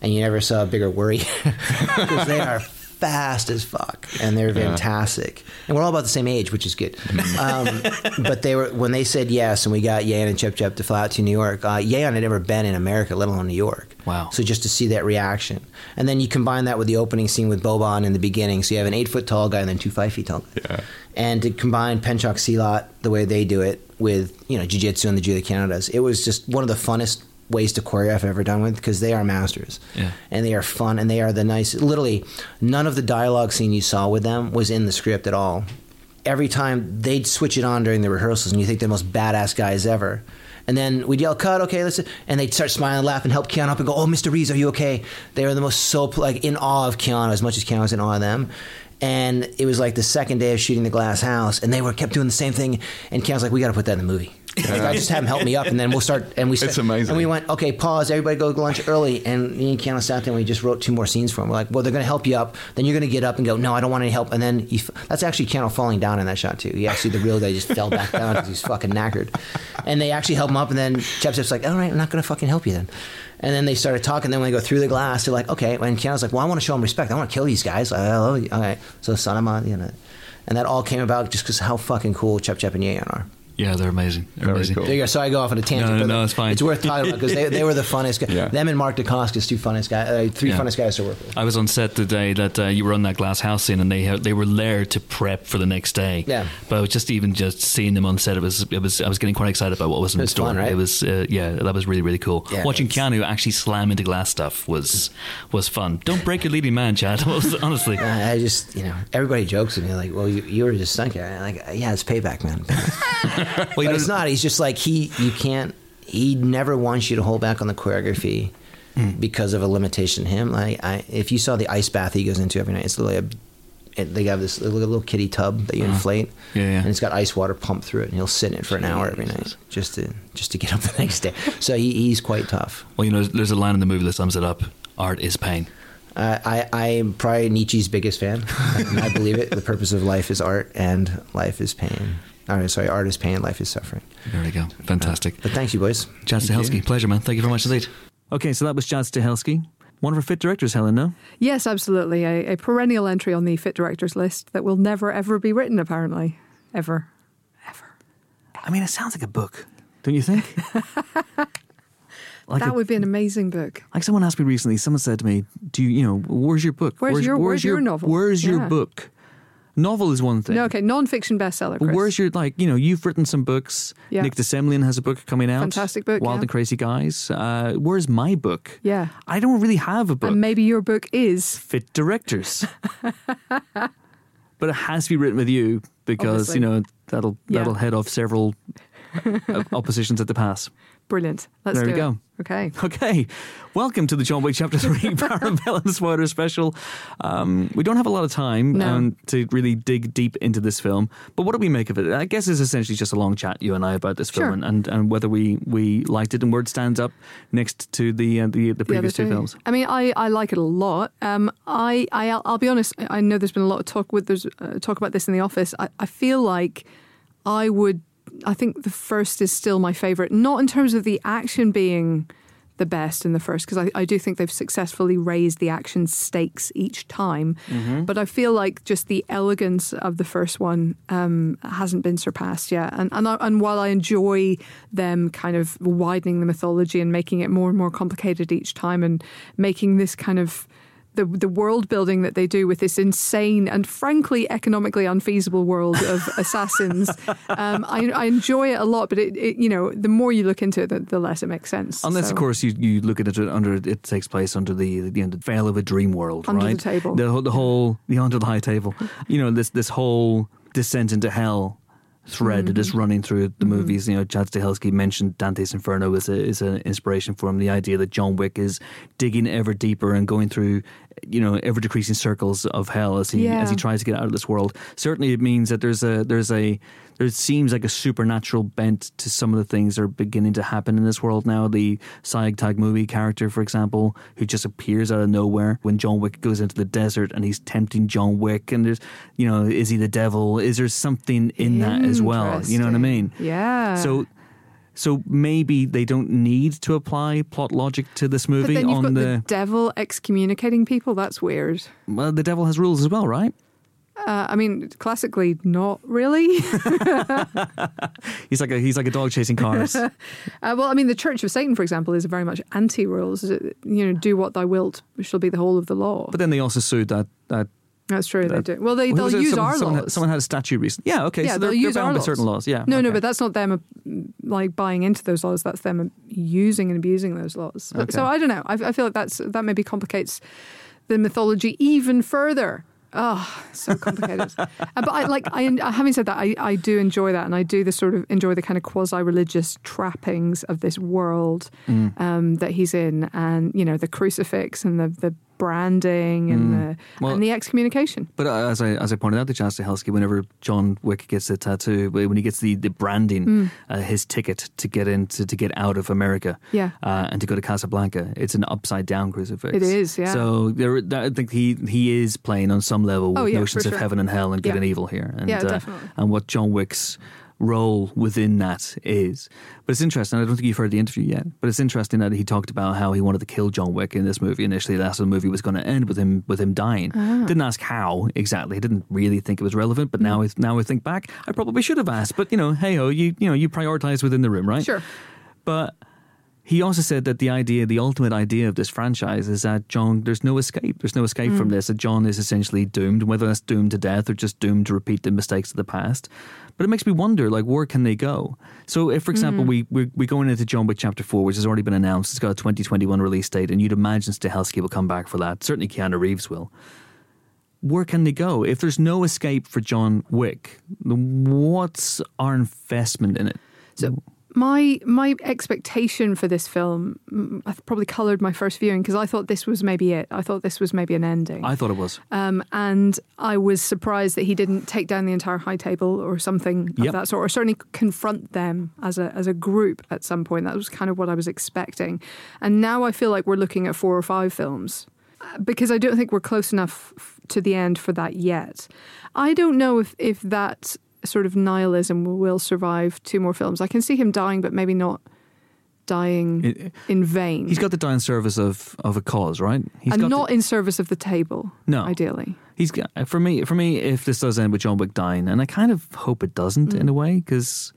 and you never saw a bigger worry because they are fast as fuck and they're fantastic. And we're all about the same age, which is good. um, but they were when they said yes, and we got Yan and Cecep to fly out to New York. Uh, Yan had never been in America, let alone New York. Wow. So just to see that reaction, and then you combine that with the opening scene with Boban in the beginning, so you have an eight foot tall guy and then two five feet tall. guys. Yeah. And to combine Pencak Silat the way they do it with you know jiu-jitsu and the jiu that Canada does, it was just one of the funnest ways to choreograph I've ever done with because they are masters. Yeah. And they are fun and they are the nice. Literally, none of the dialogue scene you saw with them was in the script at all. Every time they'd switch it on during the rehearsals, and you think they're the most badass guys ever. And then we'd yell, "Cut! Okay, listen." And they'd start smiling, laugh, and help Keanu up, and go, "Oh, Mr. Reeves, are you okay?" They were the most so like in awe of Keanu as much as Keanu was in awe of them. And it was like the second day of shooting the Glass House, and they were kept doing the same thing. And Keanu's like, "We got to put that in the movie." Like, I just have him help me up, and then we'll start. And we. It's amazing. And we went, "Okay, pause. Everybody go to lunch early." And me and Keanu sat there, and we just wrote two more scenes for him. We're like, "Well, they're going to help you up. Then you're going to get up and go, no, I don't want any help.' And then you, f- that's actually Keanu falling down in that shot too. He actually the real guy just fell back down because he's fucking knackered. And they actually help him up, and then Cecep's like, "All right, I'm not going to fucking help you then." And then they started talking. Then when they go through the glass, they're like, "Okay." And Keanu's like, "Well, I want to show them respect. I want to kill these guys. I love you. Okay, so son you know." And that all came about just because how fucking cool Cecep and Yeon are. Yeah, they're amazing. They're Very amazing. cool. There you go. Sorry, I go off on a tangent. No, no, but no, it's fine. It's worth talking about because they, they were the funnest guys. Yeah. Them and Mark Dacascos, two funnest guys, uh, three Yeah. funnest guys to work with. I was on set the day that uh, you were on that glass house scene, and they had, they were there to prep for the next day. Yeah. but was just even just seeing them on set, it was it was I was getting quite excited about what was in It was store. fun, right? It was uh, yeah, that was really really cool. Yeah, Watching it's- Keanu actually slam into glass stuff was was fun. Don't break your leading man, Chad. Honestly, I I just, you know, everybody jokes with me like, "Well, you, you were just stunt guy." Like, yeah, it's payback, man. well, it's not. He's just like he. You can't. He never wants you to hold back on the choreography Hmm. because of a limitation. to Him, like, I, if you saw the ice bath he goes into every night, it's literally a. it, they have this little, little kitty tub that you inflate, Uh-huh. Yeah, yeah. and it's got ice water pumped through it, and he'll sit in it for an hour every night just to just to get up the next day. So he, he's quite tough. Well, you know, there's a line in the movie that sums it up. Art is pain. Uh, I I am probably Nietzsche's biggest fan. I believe it. The purpose of life is art, and life is pain. Or, sorry, art is pain, life is suffering. There we go. Uh, Fantastic. But thank you boys. Chad Stahelski, pleasure, man. Thank you very much indeed. Okay, so that was Chad Stahelski. One of our fit directors, Helen, no? Yes, absolutely. A, a perennial entry on the fit directors list that will never ever be written. Apparently, ever, ever. I mean, it sounds like a book, don't you think? like that a- would be an amazing book. Like someone asked me recently, someone said to me, "Do you, you know, where's your book? Where's your- where's your novel?" Where's your book? Novel is one thing. No, okay, non-fiction bestseller. Chris. where's your like? You know, you've written some books. Yeah. Nick de Semlyen has a book coming out. Fantastic book, Wild yeah. and Crazy Guys. Uh, where's my book? Yeah. I don't really have a book. And maybe your book is Fit directors. but it has to be written with you because Obviously. you know that'll Yeah. that'll head off several uh, oppositions at the pass. brilliant. Let's There do we it. go. Okay. Okay, welcome to the John Wick Chapter 3 Parabellum Spoiler Special. Um, we don't have a lot of time No. um, to really dig deep into this film, but what do we make of it? I guess it's essentially just a long chat, you and I, about this film Sure. and, and, and whether we, we liked it and where it stands up next to the uh, the, the previous two films. I mean, I, I like it a lot. Um, I, I I'll, I'll be honest. I I know there's been a lot of talk with there's uh, talk about this in the office. I, I feel like I would. I think the first is still my favorite, not in terms of the action being the best in the first, because I, I do think they've successfully raised the action stakes each time. But I feel like just the elegance of the first one um, hasn't been surpassed yet. And and, I, and while I enjoy them kind of widening the mythology and making it more and more complicated each time, and making this kind of the the world building that they do with this insane and frankly economically unfeasible world of assassins, um, I, I enjoy it a lot. But it, it you know the more you look into it, the, the less it makes sense. Unless, So- of course, you, you look at it under it takes place under the the, you know, the veil of a dream world, Under the table. the, the whole the under the high table. You know this this whole descent into hell thread that is Mm-hmm. running through the movies. You know, Chad Stahelski mentioned Dante's Inferno as a is an inspiration for him. The idea that John Wick is digging ever deeper and going through you know ever decreasing circles of hell as he Yeah. as he tries to get out of this world. Certainly, it means that there's a there's a there seems like a supernatural bent to some of the things that are beginning to happen in this world now. The Saïd Taghmaoui character, for example, who just appears out of nowhere when John Wick goes into the desert and he's tempting John Wick, and there's you know is he the devil? Is there something in that as well? You know what I mean? Yeah. So. So maybe they don't need to apply plot logic to this but movie then you've on got the, the devil excommunicating people. That's weird. well, the devil has rules as well, right? Uh, I mean, classically, not really. He's like a he's like a dog chasing cars. Uh, well, I mean, the Church of Satan, for example, is very much anti-rules. You know, do what thou wilt shall be the whole of the law. But then they also sued that that. That's true. They do. Well, they, they'll use someone, our someone, laws. Had, someone had a statue recently. Yeah, okay. yeah, so they'll they're, use our bound by laws. certain laws. Yeah. No, no, but that's not them uh, like buying into those laws. That's them using and abusing those laws. Okay. So I don't know. I, I feel like that's that maybe complicates the mythology even further. Oh, so complicated. uh, but I like. I having said that, I, I do enjoy that, and I do the sort of enjoy the kind of quasi-religious trappings of this world Mm. um, that he's in, and you know the crucifix and the the branding and the Mm. Well- and the excommunication. But uh, as I as I pointed out to John Stahelski, whenever John Wick gets the tattoo, when he gets the, the branding, Mm. uh, his ticket to get into to get out of America, Yeah. uh, and to go to Casablanca, it's an upside down crucifix. It is, yeah. So there, I think he he is playing on some level with Oh, yeah, notions for of heaven and hell and good Yeah. and evil here, and Yeah, uh, and what John Wick's role within that is. But it's interesting. I don't think you've heard the interview yet, but it's interesting that he talked about how he wanted to kill John Wick in this movie initially. That's how the movie was going to end with him with him dying. Ah. Didn't ask how exactly. He didn't really think it was relevant. Mm. But now, I, now I think back, I probably should have asked. But you know, hey ho, you you know, you prioritize within the room, right? Sure. But he also said that the idea, the ultimate idea of this franchise is that John, there's no escape. There's no escape Mm. from this. That John is essentially doomed, whether that's doomed to death or just doomed to repeat the mistakes of the past. But it makes me wonder, like, where can they go? So, if, for example, Mm-hmm. we, we we're going into John Wick Chapter Four, which has already been announced, it's got a 2021 release date, and you'd imagine Stahelski will come back for that. Certainly, Keanu Reeves will. Where can they go if there's no escape for John Wick? What's our investment in it? So my my expectation for this film mm, I probably coloured my first viewing because I thought this was maybe it. I thought this was maybe an ending. I thought it was. Um, and I was surprised that he didn't take down the entire high table or something Yep. of that sort, or certainly confront them as a as a group at some point. That was kind of what I was expecting. And now I feel like we're looking at four or five films uh, because I don't think we're close enough f- to the end for that yet. I don't know if if that sort of nihilism will, survive two more films. I can see him dying, but maybe not dying It- in vain. He's got to die in service of, of a cause, right? He's and not to, in service of the table. No. ideally. He's for me. For me, if this does end with John Wick dying, and I kind of hope it doesn't Mm. in a way, because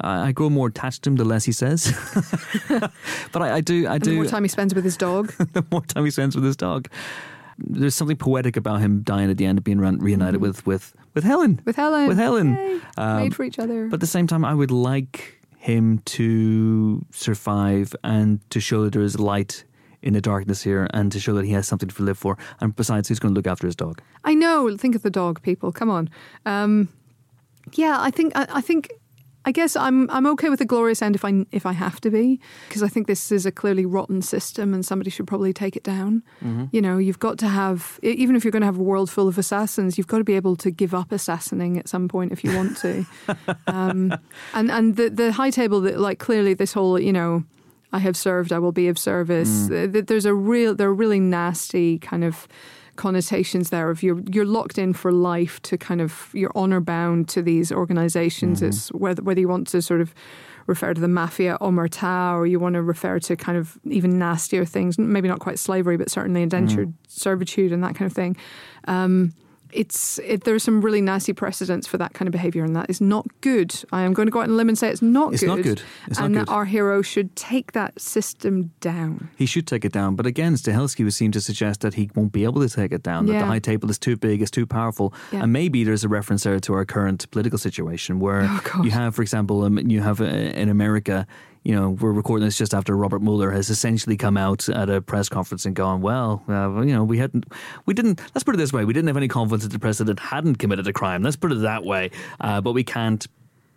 I, I grow more attached to him the less he says. but I, I do. I And do. the more time he spends with his dog. the more time he spends with his dog. There's something poetic about him dying at the end of being re- reunited with, with, with Helen. With Helen. With Helen. Um, Made for each other. But at the same time, I would like him to survive and to show that there is light in the darkness here and to show that he has something to live for. And besides, who's going to look after his dog? I know. Think of the dog, people. Come on. Um, yeah, I think. I, I think. I guess I'm. I'm okay with the glorious end if I if I have to be because I think this is a clearly rotten system and somebody should probably take it down. You know, you've got to have even if you're going to have a world full of assassins, you've got to be able to give up assassinating at some point if you want to. um, and and the the high table that like clearly this whole you know. I have served. I will be of service. Th- There's a real, there are really nasty kind of connotations there of you're you're locked in for life to kind of you're honor bound to these organizations. It's whether whether you want to sort of refer to the mafia omerta or you want to refer to kind of even nastier things, maybe not quite slavery, but certainly indentured servitude and that kind of thing. Um, it's it, there are some really nasty precedents for that kind of behavior, and that is not good. I am going to go out on a limb and say it's not It's good. not good. It's not and good. that our hero should take that system down. He should take it down. But again, Stahelski would seem to suggest that he won't be able to take it down, that the high table is too big, it's too powerful. Yeah. And maybe there's a reference there to our current political situation where Oh, you have, for example, um, you have uh, in America, you know, we're recording this just after Robert Mueller has essentially come out at a press conference and gone, well, uh, you know, we hadn't, we didn't, let's put it this way, we didn't have any confidence that the president hadn't committed a crime. Let's put it that way. Uh, but we can't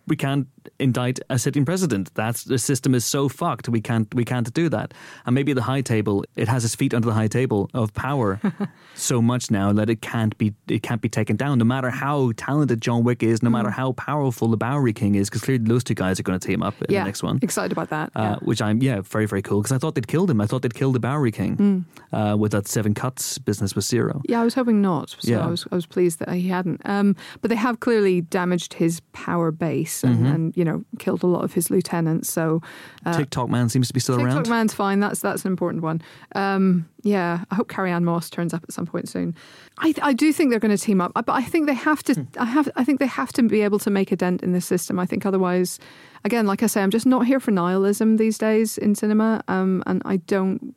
we can't indict a sitting president. That's the system is so fucked. We can't we can't do that. And maybe the high table it has its feet under the high table of power so much now that it can't be it can't be taken down. No matter how talented John Wick is, no matter Mm. how powerful the Bowery King is, because clearly those two guys are going to team up in yeah, the next one. Excited about that. Uh, yeah. Which I'm yeah very very cool because I thought they'd killed him. I thought they'd killed the Bowery King Mm. uh, with that seven cuts business with Zero. Yeah, I was hoping not. So Yeah. I was I was pleased that he hadn't. Um, but they have clearly damaged his power base and, Mm-hmm. and you know killed a lot of his lieutenants. So uh, Tick Tock man seems to be still TikTok around. man's fine. That's that's an important one. Um, yeah, I hope Carrie-Anne Moss turns up at some point soon. I, I do think they're going to team up, but I think they have to. I have. I think they have to be able to make a dent in this system. I think otherwise, again, like I say, I'm just not here for nihilism these days in cinema, um, and I don't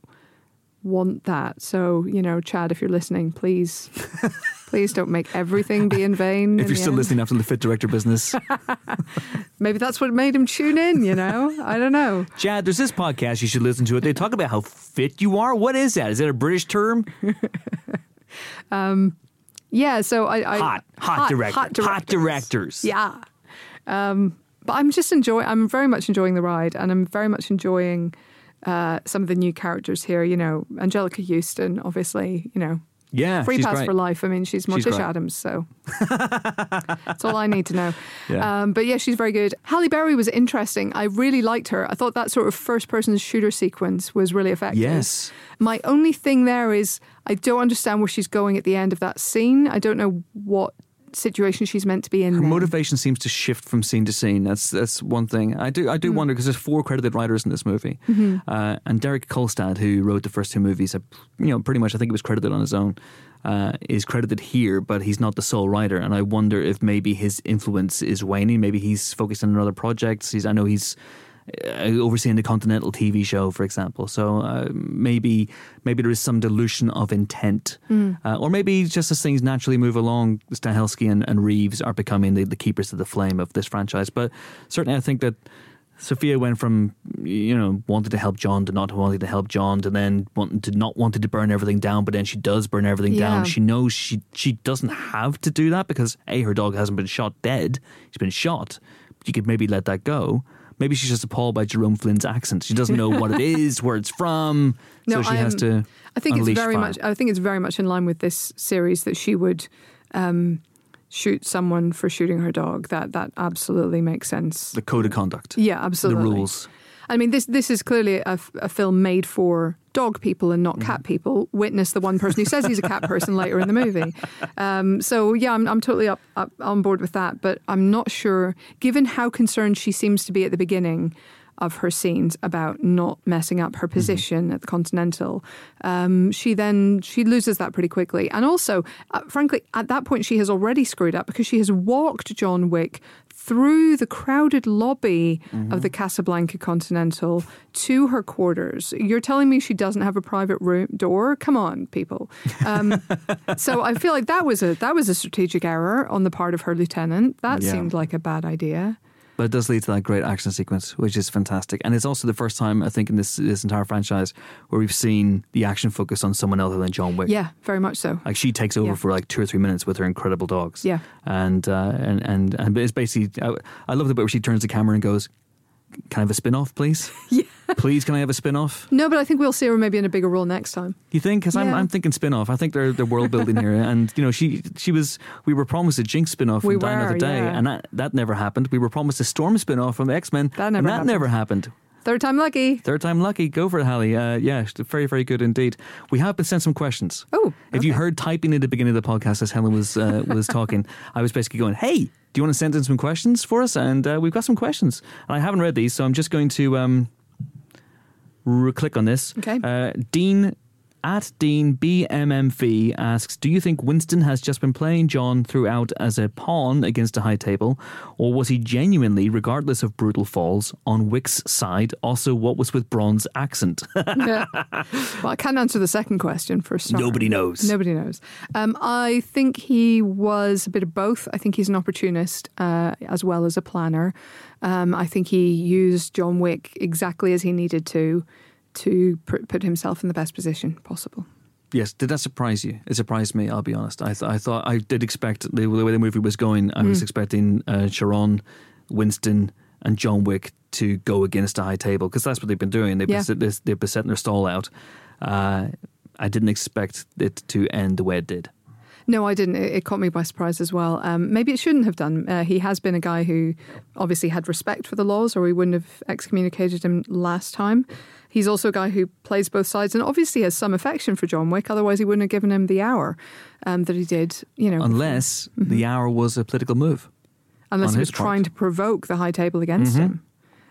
want that. So you know, Chad, if you're listening, please, please don't make everything be in vain. If in you're still end. listening after the Fit Director business, maybe that's what made him tune in. You know, I don't know. Chad, there's this podcast you should listen to. It. They talk about how fit you are. What is that? Is it a British term? um, Yeah, so I, I Hot, hot, director, hot hot directors. Yeah. Um, but I'm just enjoying. I'm very much enjoying the ride, and I'm very much enjoying uh, some of the new characters here. You know, Anjelica Huston, obviously. You know, yeah. free she's pass great. for life. I mean, she's She's Morticia great. Addams, so that's all I need to know. Yeah. Um, but yeah, she's very good. Halle Berry was interesting. I really liked her. I thought that sort of first-person shooter sequence was really effective. Yes. My only thing there is I don't understand where she's going at the end of that scene. I don't know what situation she's meant to be in. Her then. motivation seems to shift from scene to scene. That's that's one thing. I do I Mm. do wonder because there's four credited writers in this movie, Mm-hmm. uh, and Derek Kolstad, who wrote the first two movies, you know, pretty much I think he was credited on his own. Uh, is credited here, but he's not the sole writer, and I wonder if maybe his influence is waning. Maybe he's focused on another project. He's, I know he's overseeing the Continental TV show, for example. So uh, maybe maybe there is some dilution of intent, uh, or maybe just as things naturally move along, Stahelski and, and Reeves are becoming the, the keepers of the flame of this franchise. But certainly, I think that. Sofia went from you know wanted to help John to not wanting to help John to then wanting to not wanting to burn everything down, but then she does burn everything Yeah. down. She knows she she doesn't have to do that because a her dog hasn't been shot dead; he's been shot. You could maybe let that go, maybe she's just appalled by Jerome Flynn's accent. She doesn't know what it is, where it's from, No, so she has I'm- to. I think it's very fire. much. I think it's very much in line with this series that she would um, shoot someone for shooting her dog. That that absolutely makes sense. the code of conduct. yeah, absolutely. The rules. I mean, this this is clearly a film made for dog people and not cat people. Witness the one person who says he's a cat person later in the movie. Um, so yeah, I'm, I'm totally up, up on board with that. But I'm not sure, given how concerned she seems to be at the beginning of her scenes about not messing up her position at the Continental, um, she then she loses that pretty quickly. And also, uh, frankly, at that point, she has already screwed up because she has walked John Wick through the crowded lobby of the Casablanca Continental to her quarters. You're telling me she doesn't have a private room door? Come on, people. Um, so I feel like that was a that was a strategic error on the part of her lieutenant. That Yeah. seemed like a bad idea. But it does lead to that great action sequence, which is fantastic. And it's also the first time, I think, in this, this entire franchise where we've seen the action focus on someone other than John Wick. Yeah, very much so. Like she takes over Yeah. for like two or three minutes with her incredible dogs. Yeah. And, uh, and, and, and it's basically, I, I love the bit where she turns the camera and goes, Can I have a spin off, please? Yeah. Please, can I have a spin off? No, but I think we'll see her maybe in a bigger role next time. You think? Because I'm, I'm thinking spin off. I think they're, they're world building here. And, you know, she she was, we were promised a Jinx spin off from We Die were, Another Day. yeah. And that, that never happened. We were promised a Storm spin off from X Men. That and that happened. never happened. Third time lucky. Third time lucky. Go for it, Halle. Uh, yeah, very, very good indeed. We have been sent some questions. Oh, If you heard typing at the beginning of the podcast as Helen was uh, was talking, I was basically going, "Hey, do you want to send in some questions for us?" And uh, we've got some questions. And I haven't read these, so I'm just going to um, r- click on this. Okay. Uh, Dean at Dean BMMV asks, "Do you think Winston has just been playing John throughout as a pawn against a high table, or was he genuinely, regardless of brutal falls, on Wick's side? Also, what was with Braun's accent? Yeah. well, I can't answer the second question for a start. Nobody knows. Nobody knows. Um, I think he was a bit of both. I think he's an opportunist uh, as well as a planner. Um, I think he used John Wick exactly as he needed to to put himself in the best position possible. Yes, did that surprise you? It surprised me. I'll be honest. I, th- I thought I did expect the, the way the movie was going. I Hmm. was expecting uh, Charon, Winston, and John Wick to go against a high table because that's what they've been doing. They've, Yeah. been, they've been setting their stall out. Uh, I didn't expect it to end the way it did. No, I didn't. It, it caught me by surprise as well. Um, maybe it shouldn't have done. Uh, he has been a guy who obviously had respect for the laws, or we wouldn't have excommunicated him last time. He's also a guy who plays both sides and obviously has some affection for John Wick. Otherwise, he wouldn't have given him the hour um, that he did. You know, Unless Mm-hmm. the hour was a political move. unless he was part. trying to provoke the high table against him.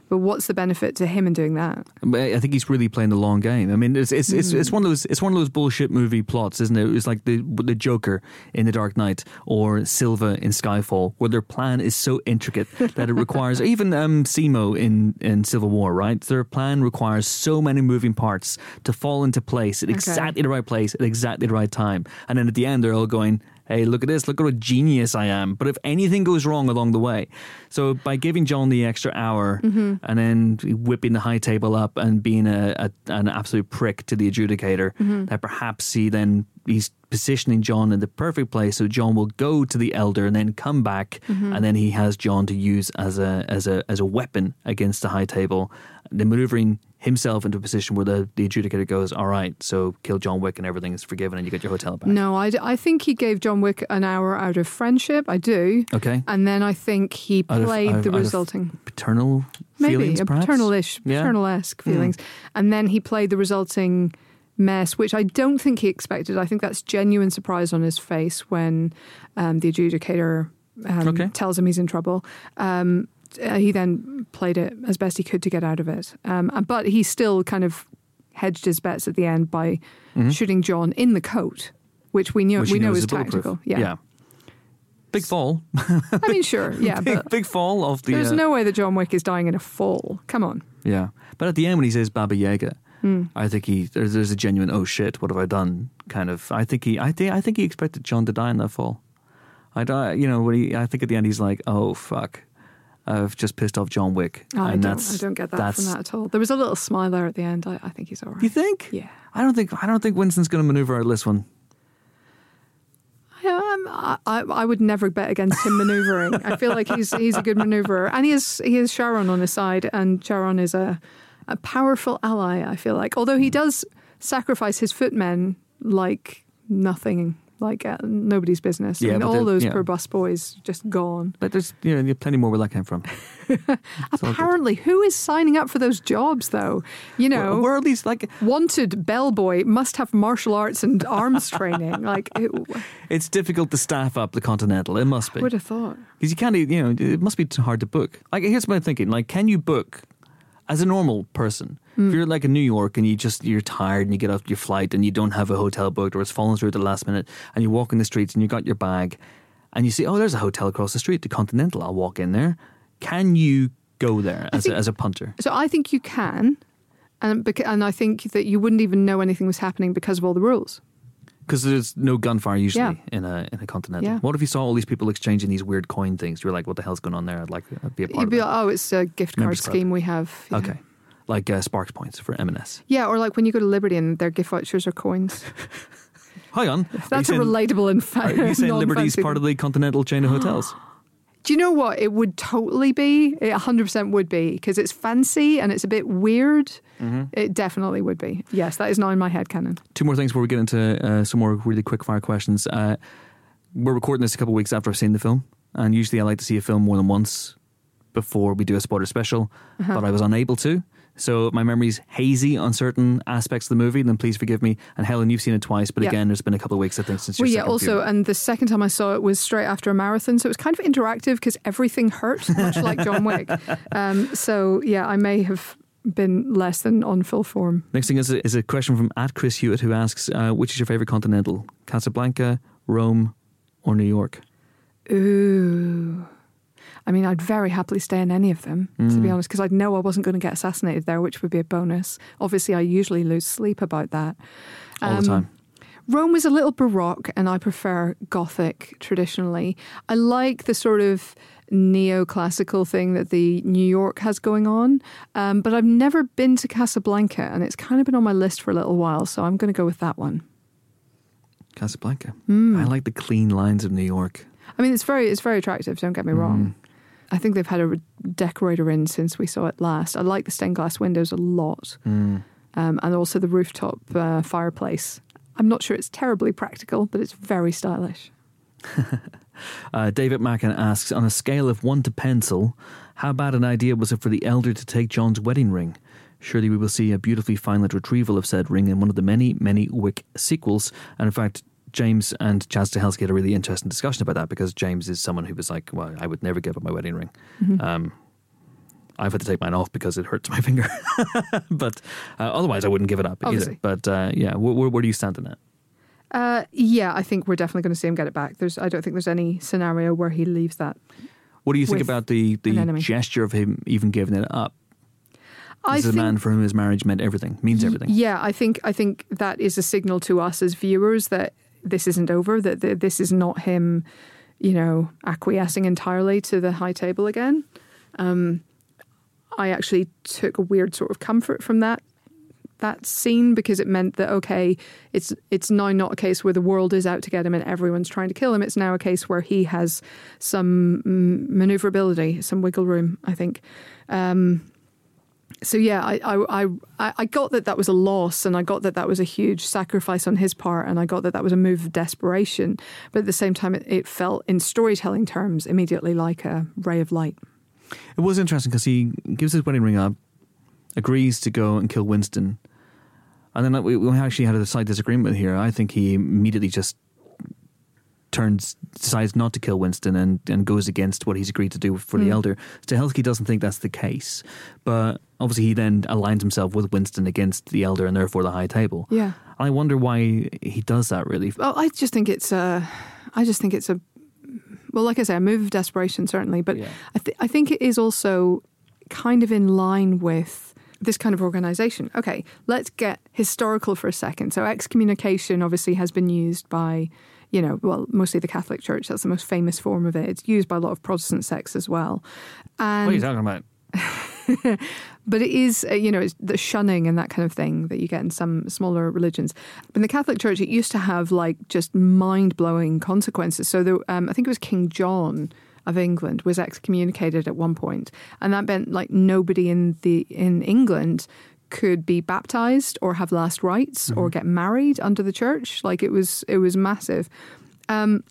But what's the benefit to him in doing that? I think he's really playing the long game. I mean, it's it's it's, it's one of those it's one of those bullshit movie plots, isn't it? It's like the the Joker in The Dark Knight or Silva in Skyfall, where their plan is so intricate that it requires even um, Zemo in in Civil War, right? Their plan requires so many moving parts to fall into place at exactly the right place at exactly the right time, and then at the end they're all going. Hey, look at this! Look at what a genius I am. But if anything goes wrong along the way, so by giving John the extra hour Mm-hmm. and then whipping the high table up and being a, a an absolute prick to the adjudicator, Mm-hmm. that perhaps he then he's positioning John in the perfect place. So John will go to the elder and then come back, Mm-hmm. and then he has John to use as a as a as a weapon against the high table, then maneuvering himself into a position where the, the adjudicator goes, all right, so kill John Wick and everything is forgiven and you get your hotel back. No, I, d- I think he gave John Wick an hour out of friendship. I do. Okay. And then I think he Out played of- the out resulting. Paternal maybe feelings, a perhaps? paternal-ish, Yeah. paternal-esque feelings, and then he played the resulting mess, which I don't think he expected. I think that's genuine surprise on his face when um, the adjudicator um, Okay. tells him he's in trouble. Um, uh, he then played it as best he could to get out of it, um, uh, but he still kind of hedged his bets at the end by shooting John in the coat, which we knew Mm-hmm. Which we know is tactical. Yeah. Big fall. I mean, sure, yeah, big, big fall of the. there's uh, no way that John Wick is dying in a fall. Come on. Yeah, but at the end when he says Baba Yaga, Hmm. I think he there's, there's a genuine oh shit what have I done kind of. I think he I think I think he expected John to die in that fall. I don't- you know when he I think at the end he's like oh fuck. I've just pissed off John Wick, Oh, I and don't, that's I don't get that from that at all. There was a little smile there at the end. I, I think he's all right. You think? Yeah. I don't think I don't think Winston's going to maneuver out of this one. I Um, I, I I would never bet against him maneuvering. I feel like he's he's a good maneuverer, and he has he has Charon on his side, and Charon is a a powerful ally. I feel like, although he does sacrifice his footmen like nothing, like uh, nobody's business. I mean, all those yeah. poor bus boys just gone. But there's you know plenty more where that came from. Apparently, who is signing up for those jobs though? You know, Where, are these like? wanted bellboy must have martial arts and arms training. Like, it, It's difficult to staff up the Continental. It must be I would have thought. because you can't. You know, it must be too hard to book. Like here's my thinking: like, can you book as a normal person? Hmm. If you're like in New York and you just you're tired and you get off your flight and you don't have a hotel booked or it's fallen through at the last minute and you walk in the streets and you got your bag and you see oh there's a hotel across the street, the Continental. I'll walk in there. Can you go there as think- a, as a punter? So I think you can, and and I think that you wouldn't even know anything was happening because of all the rules. Because there's no gunfire usually Yeah. in a in a Continental. Yeah. What if you saw all these people exchanging these weird coin things? You're like, what the hell's going on there? I'd like to be a part You'd of be that. like, oh, it's a gift card Members club. scheme we have. Yeah. Okay. Like uh, Sparks points for M&S. Yeah, or like when you go to Liberty and their gift vouchers are coins. Hang on. That's a relatable and fa- Are you saying Liberty's part of the Continental chain of hotels? Do you know what? It would totally be. It 100% would be because it's fancy and it's a bit weird. Mm-hmm. It definitely would be. Yes, that is not in my head canon. Two more things before we get into uh, some more really quick fire questions. Uh, we're recording this a couple of weeks after I've seen the film, and usually I like to see a film more than once before we do a spoiler special, Uh-huh. but I was unable to. So my memory's hazy on certain aspects of the movie, then please forgive me. And Helen, you've seen it twice, but Yeah. again, there's been a couple of weeks, I think, since Well, yeah, also, viewing. and the second time I saw it was straight after a marathon. So it was kind of interactive because everything hurt, much like John Wick. Um, so, yeah, I may have been less than on full form. Next thing is a, is a question from at Chris Hewitt who asks, uh, which is your favorite continental? Casablanca, Rome, or New York? Ooh. I mean, I'd very happily stay in any of them, to Mm. be honest, because I'd know I wasn't going to get assassinated there, which would be a bonus. Obviously, I usually lose sleep about that. All the Um, time. Rome was a little baroque, and I prefer Gothic traditionally. I like the sort of neoclassical thing that the New York has going on, um, but I've never been to Casablanca, and it's kind of been on my list for a little while, so I'm going to go with that one. Casablanca. Hmm. I like the clean lines of New York. I mean, it's very it's very attractive. Don't get me wrong. I think they've had a decorator in since we saw it last. I like the stained glass windows a lot, um, and also the rooftop uh, fireplace. I'm not sure it's terribly practical, but it's very stylish. Uh, David Mackin asks, on a scale of one to pencil, how bad an idea was it for the elder to take John's wedding ring? Surely we will see a beautifully finite retrieval of said ring in one of the many, many Wick sequels. And in fact, James and Chad Stahelski had a really interesting discussion about that because James is someone who was like, well, I would never give up my wedding ring. Um, I've had to take mine off because it hurts my finger. but uh, otherwise, I wouldn't give it up Obviously. either. But uh, yeah, where, where, where do you stand on that? Uh, yeah, I think we're definitely going to see him get it back. There's, I don't think there's any scenario where he leaves that. What do you think about the, the gesture of him even giving it up? I This is a think, man for whom his marriage meant everything, means everything. Yeah, I think I think that is a signal to us as viewers that this isn't over. That th- this is not him, you know, acquiescing entirely to the high table again. Um, I actually took a weird sort of comfort from that that scene because it meant that okay, it's it's now not a case where the world is out to get him and everyone's trying to kill him. It's now a case where he has some maneuverability, some wiggle room. I think. Um, so yeah, I, I I I got that that was a loss, and I got that that was a huge sacrifice on his part, and I got that that was a move of desperation. But at the same time, it, it felt, in storytelling terms, immediately like a ray of light. It was interesting because he gives his wedding ring up, agrees to go and kill Winston, and then we, we actually had a slight disagreement here. I think he immediately just turns, decides not to kill Winston and, and goes against what he's agreed to do for the Mm. elder. Stahelski doesn't think that's the case, but obviously he then aligns himself with Winston against the elder and therefore the high table. Yeah. And I wonder why he does that. Really, Well, I just think it's a, I just think it's a, well, like I say, a move of desperation certainly, but Yeah. I, th- I think it is also kind of in line with this kind of organization. Okay, let's get historical for a second. So excommunication obviously has been used by, you know, well, mostly the Catholic Church. That's the most famous form of it. It's used by a lot of Protestant sects as well. And what are you talking about? but it is, uh, you know, it's the shunning and that kind of thing that you get in some smaller religions. But in the Catholic Church, it used to have like just mind blowing consequences. So the, um, I think it was King John of England was excommunicated at one point, and that meant like nobody in the in England could be baptized or have last rites or get married under the church. Like it was, it was massive. Um,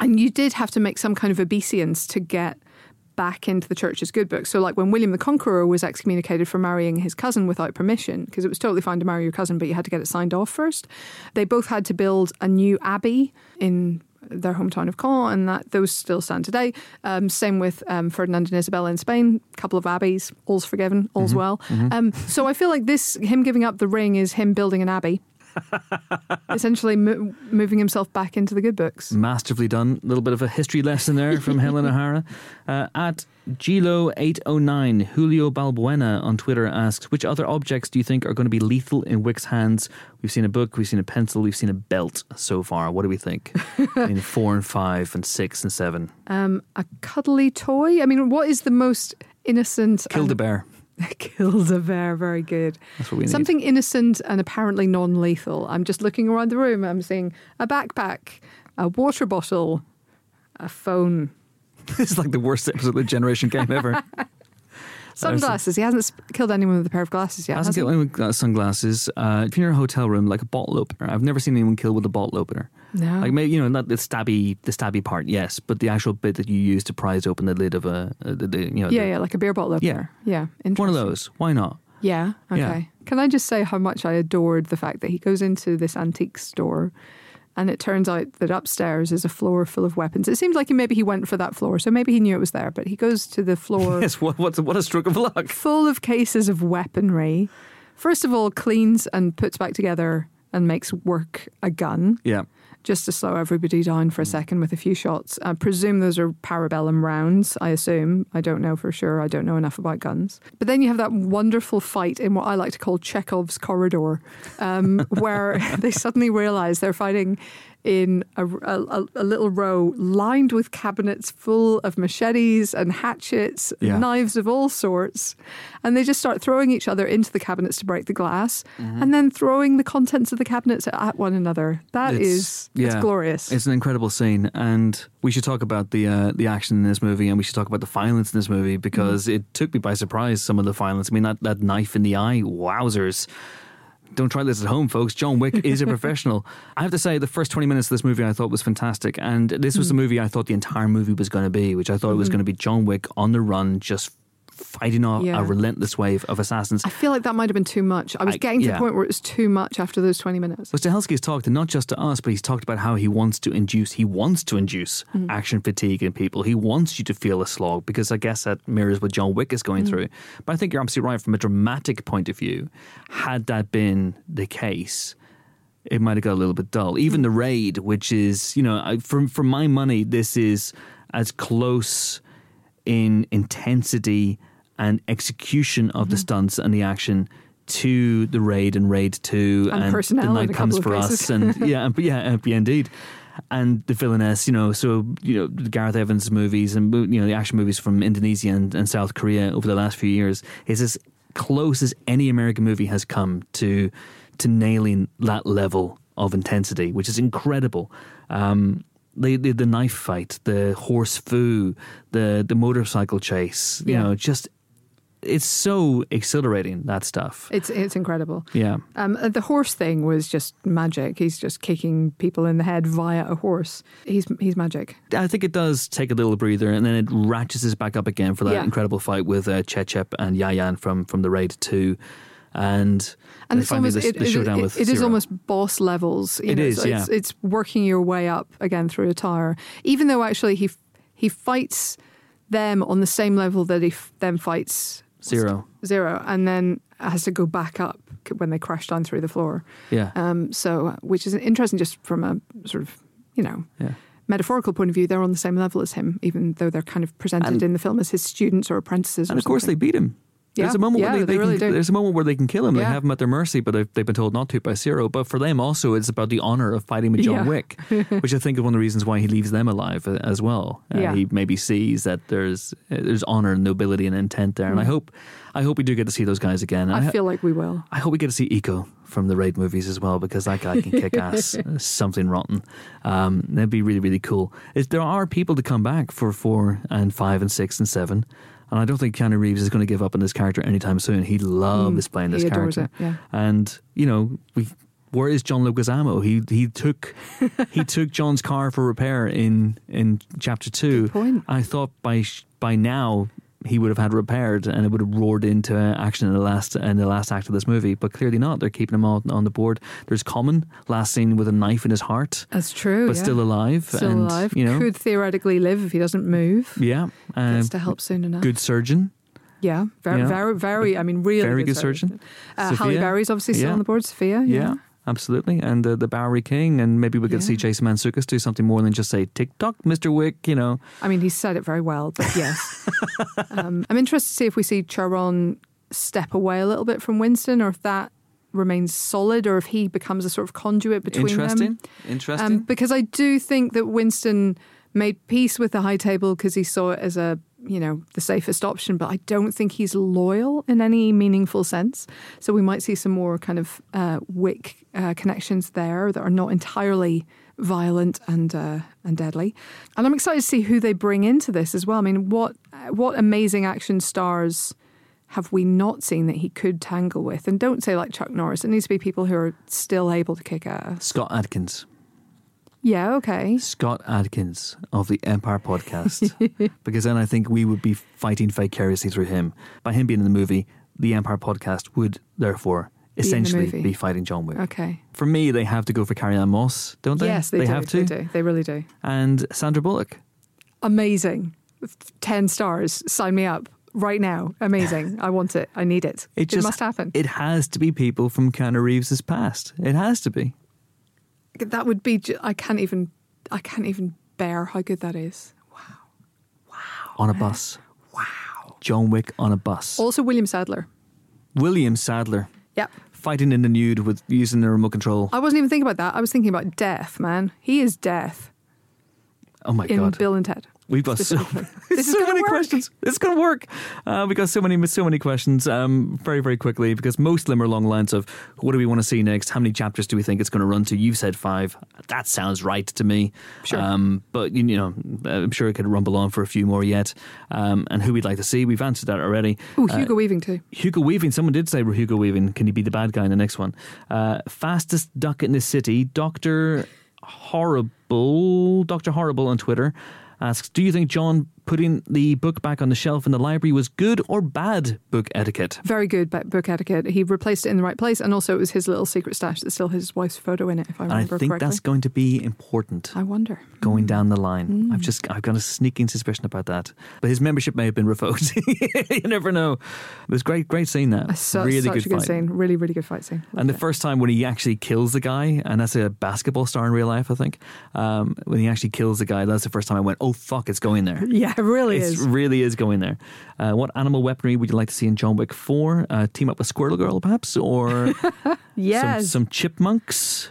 and you did have to make some kind of obeisance to get back into the church's good books. So, like when William the Conqueror was excommunicated for marrying his cousin without permission, because it was totally fine to marry your cousin, but you had to get it signed off first. They both had to build a new abbey in their hometown of Caen, and that those still stand today. Um, same with um, Ferdinand and Isabella in Spain, a couple of abbeys, all's forgiven, all's well. Um, so I feel like this, him giving up the ring, is him building an abbey. Essentially, mo- moving himself back into the good books. Masterfully done. A little bit of a history lesson there from Helen O'Hara. Uh, at Gilo809, Julio Balbuena on Twitter asks, which other objects do you think are going to be lethal in Wick's hands? We've seen a book, we've seen a pencil, we've seen a belt so far. What do we think? in four and five and six and seven. Um, a cuddly toy. I mean, what is the most innocent? Killed a bear. Killed a bear. Very good. That's what we need. Something innocent and apparently non-lethal. I'm just looking around the room. I'm seeing a backpack, a water bottle, a phone, this is like the worst episode of the Generation Game ever. sunglasses. He hasn't killed anyone with a pair of glasses yet. Hasn't has killed anyone with uh, sunglasses. Uh, if you're in a hotel room, like a bottle opener. I've never seen anyone killed with a bottle opener. No. Like maybe you know not the stabby the stabby part, yes, but the actual bit that you use to prise open the lid of a, uh, the, the, you know yeah, the- yeah, like a beer bottle opener. Yeah, yeah. one of those. Why not? Yeah. Okay. Yeah. Can I just say how much I adored the fact that he goes into this antique store, and it turns out that upstairs is a floor full of weapons. It seems like he, maybe he went for that floor, so maybe he knew it was there. But he goes to the floor Yes, what what what a stroke of luck. full of cases of weaponry. First of all, cleans and puts back together and makes work a gun Yeah, just to slow everybody down for a second with a few shots. I presume those are parabellum rounds, I assume. I don't know for sure. I don't know enough about guns. But then you have that wonderful fight in what I like to call Chekhov's corridor, um, where they suddenly realize they're fighting in a, a, a little row lined with cabinets full of machetes and hatchets, Yeah. knives of all sorts. And they just start throwing each other into the cabinets to break the glass and then throwing the contents of the cabinets at one another. That It's- is it's yeah. glorious. It's an incredible scene, and we should talk about the uh, the action in this movie, and we should talk about the violence in this movie because Mm. it took me by surprise. Some of the violence. I mean, that that knife in the eye. Wowzers! Don't try this at home, folks. John Wick is a professional. I have to say, the first 20 minutes of this movie I thought was fantastic. And this Mm. was the movie I thought the entire movie was going to be, which I thought Mm-hmm. was going to be John Wick on the run, just fighting off Yeah. a relentless wave of assassins. I feel like that might have been too much. I was I- getting to yeah. the point where it was too much after those 20 minutes. But has talked, and not just to us, but he's talked about how he wants to induce, he wants to induce mm. action fatigue in people. He wants you to feel a slog because I guess that mirrors what John Wick is going mm. through. But I think you're absolutely right from a dramatic point of view. Had that been the case, it might have got a little bit dull. Even mm. the raid, which is, you know, for for my money, this is as close in intensity and execution of the stunts and the action to the raid and raid two And personnel the night comes for us and yeah and- yeah and- yeah indeed. And the villainess you know so you know Gareth Evans movies and you know the action movies from Indonesia and, and South Korea over the last few years is as close as any American movie has come to to nailing that level of intensity which is incredible. Um the, the the knife fight, the horse foo, the the motorcycle chase, you Yeah. know, just it's so exhilarating that stuff. It's it's incredible. Yeah. Um, uh, the horse thing was just magic. He's just kicking people in the head via a horse. He's he's magic. I think it does take a little breather, and then it ratchets us back up again for that Yeah. incredible fight with uh, Cecep and Yayan from from the Raid Two, and And it's almost the, it, the showdown it- with it is almost boss levels. You It know, is, so It's, yeah. it's working your way up again through a tower. Even though actually he he fights them on the same level that he f- then fights Zero. Zero, and then has to go back up when they crash down through the floor. Yeah, Um, so, which is interesting just from a sort of, you know, yeah. metaphorical point of view. They're on the same level as him, even though they're kind of presented And- in the film as his students or apprentices. And or of course they beat him. Yeah, there's a moment yeah, where they, they they really can, do. there's a moment where they can kill him. They have him at their mercy, but they've, they've been told not to by Zero. But for them also, it's about the honor of fighting with John Yeah. Wick, which I think is one of the reasons why he leaves them alive uh, as well. Uh, Yeah. He maybe sees that there's uh, there's honor and nobility and intent there, and I hope I hope we do get to see those guys again. Mm. I feel like we will. I hope we get to see Iko from the Raid movies as well because that guy can kick ass. Uh, Something rotten. Um, that'd be really, really cool. Is there are people to come back for four and five and six and seven. And I don't think Keanu Reeves is going to give up on this character anytime soon. He loves playing this Mm, character. it, yeah. And, you know, we where is John Leguizamo? He he took he took John's car for repair in in chapter two. Good point. I thought by by now he would have had repaired and it would have roared into action in the last in the last act of this movie. But clearly not. They're keeping him on, on the board. There's Common last seen with a knife in his heart, That's true. but yeah. still alive. Still and, alive. You know, Could theoretically live if he doesn't move. yeah. Uh, Gets to help soon enough. good surgeon. Yeah, very, Yeah. very, very. I mean, really Very good, good surgeon. Uh, Halle? Berry's obviously still Yeah. on the board. Sofia, yeah. Absolutely, and uh, the Bowery King, and maybe we could Yeah. see Jason Mantzoukas do something more than just say Tick Tock, Mister Wick. You know, I mean, he said it very well, but yes. um, I'm interested to see if we see Charon step away a little bit from Winston, or if that remains solid, or if he becomes a sort of conduit between interesting, them. interesting. Um, because I do think that Winston made peace with the high table because he saw it as a you know the safest option, but I don't think he's loyal in any meaningful sense. So we might see some more kind of uh, Wick uh, connections there that are not entirely violent and uh, and deadly. And I'm excited to see who they bring into this as well. I mean, what what amazing action stars have we not seen that he could tangle with? And don't say like Chuck Norris. It needs to be people who are still able to kick ass. Scott Adkins. Yeah, okay. Scott Adkins of the Empire podcast. because then I think we would be fighting vicariously through him. By him being in the movie, the Empire podcast would therefore essentially movie. be fighting John Wick. Okay. For me, they have to go for Carrie-Anne Moss, don't they? Yes, they, do. have to. They do. They really do. And Sandra Bullock. Amazing. Ten stars. Sign me up right now. Amazing. I want it. I need it. It, just must happen. It has to be people from Keanu Reeves' past. It has to be. That would be. Ju- I can't even. I can't even bear how good that is. Wow. Wow. On a eh? bus. Wow. John Wick on a bus. Also, William Sadler. William Sadler Yep. fighting in the nude with using the remote control. I wasn't even thinking about that. I was thinking about death, man. He is death Oh my in god. Bill and Ted. We've got so, specifically. This is so many work. questions. It's going to work. Uh, we got so many, so many questions. Um, very, very quickly because most of them are along the lines of what do we want to see next? How many chapters do we think it's going to run to? You've said five. That sounds right to me. Sure. Um, but you know, I'm sure it could rumble on for a few more yet. Um, and who we'd like to see, we've answered that already. Oh, Uh, Hugo Weaving too. Hugo Weaving. Someone did say Hugo Weaving. Can he be the bad guy in the next one? Uh, fastest duck in the city. Doctor Horrible. Doctor Horrible on Twitter asks, "Do you think John putting the book back on the shelf in the library was good or bad book etiquette?" Very good book etiquette. He replaced it in the right place, and also it was his little secret stash that still has his wife's photo in it. If I And I think correctly. that's going to be important. I wonder. Going down the line, Mm. I've just I've got a sneaking suspicion about that. But his membership may have been revoked. you never know. It was great, great scene. That Su- really such good a good fight. scene. Really, really good fight scene. And the it. first time when he actually kills the guy, and that's a basketball star in real life, I think. Um, when he actually kills the guy, that's the first time I went, "Oh fuck, it's going there." yeah, it really It is. really is going there. Uh, what animal weaponry would you like to see in John Wick Four? Uh, team up with Squirrel Girl, perhaps, or yes. some, some chipmunks.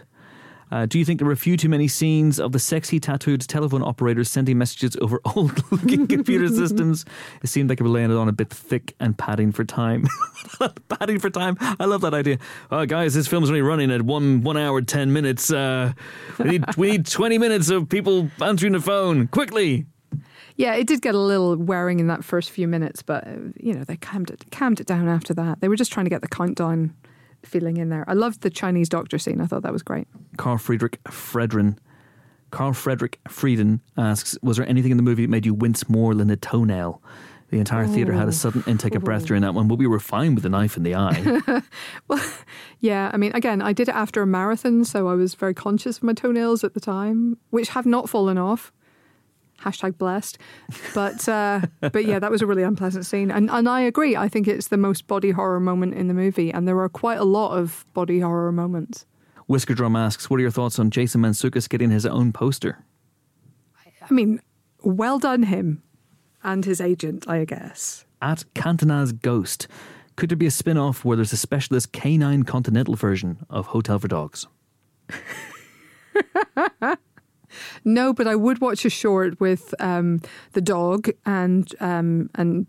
Uh, do you think there were a few too many scenes of the sexy tattooed telephone operators sending messages over old looking computer systems? It seemed like it was laying it on a bit thick and padding for time. padding for time. I love that idea. Oh, guys, this film's only running at one one hour ten minutes. Uh, we need we need twenty minutes of people answering the phone quickly. Yeah, it did get a little wearing in that first few minutes, but uh, you know they calmed it calmed it down after that. They were just trying to get the countdown feeling in there. I loved the Chinese doctor scene. I thought that was great. Carl Friedrich Fredrin. Carl Frederick Frieden asks, was there anything in the movie that made you wince more than a toenail? The entire theatre had a sudden intake of breath during that one, but we were fine with the knife in the eye. Well, yeah, I mean, again, I did it after a marathon, so I was very conscious of my toenails at the time, which have not fallen off. Hashtag blessed, but uh, but yeah, that was a really unpleasant scene, and and I agree. I think it's the most body horror moment in the movie, and there are quite a lot of body horror moments. Whisker Drum asks, what are your thoughts on Jason Mantzoukas getting his own poster? I mean, well done him and his agent, I guess. at Cantana's Ghost. Could there be a spin off where there's a specialist canine continental version of Hotel for Dogs? No, but I would watch a short with um, the dog and um, and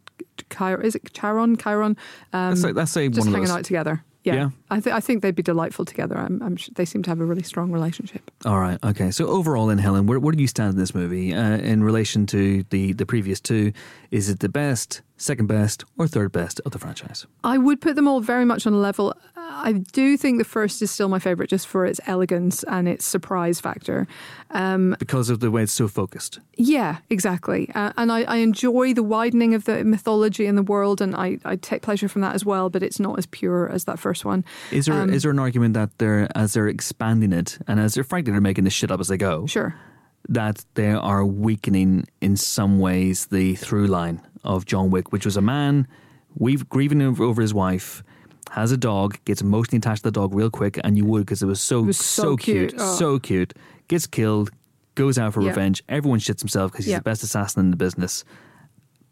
Chiron. Is it Chiron? Chiron. Um, Let's say, let's just hanging those. out together. Yeah, Yeah. I, th- I think they'd be delightful together. I'm, I'm sure they seem to have a really strong relationship. All right. Okay. So overall, in Helen, where, where do you stand in this movie uh, in relation to the the previous two? Is it the best, second best, or third best of the franchise? I would put them all very much on a level. I do think the first is still my favorite, just for its elegance and its surprise factor. Um, Because of the way it's so focused. Yeah, exactly. Uh, and I, I enjoy the widening of the mythology in the world, and I, I take pleasure from that as well. But it's not as pure as that first one. Is there is Um, there an argument that they're as they're expanding it and as they're frankly they're making this shit up as they go Sure. that they are weakening in some ways the through line of John Wick, which was a man we've grieving over his wife. Has a dog, gets emotionally attached to the dog real quick, and you would because it was so It was so cute, cute. Oh. so cute. Gets killed, goes out for Yeah. revenge. Everyone shits himself because he's Yeah. the best assassin in the business,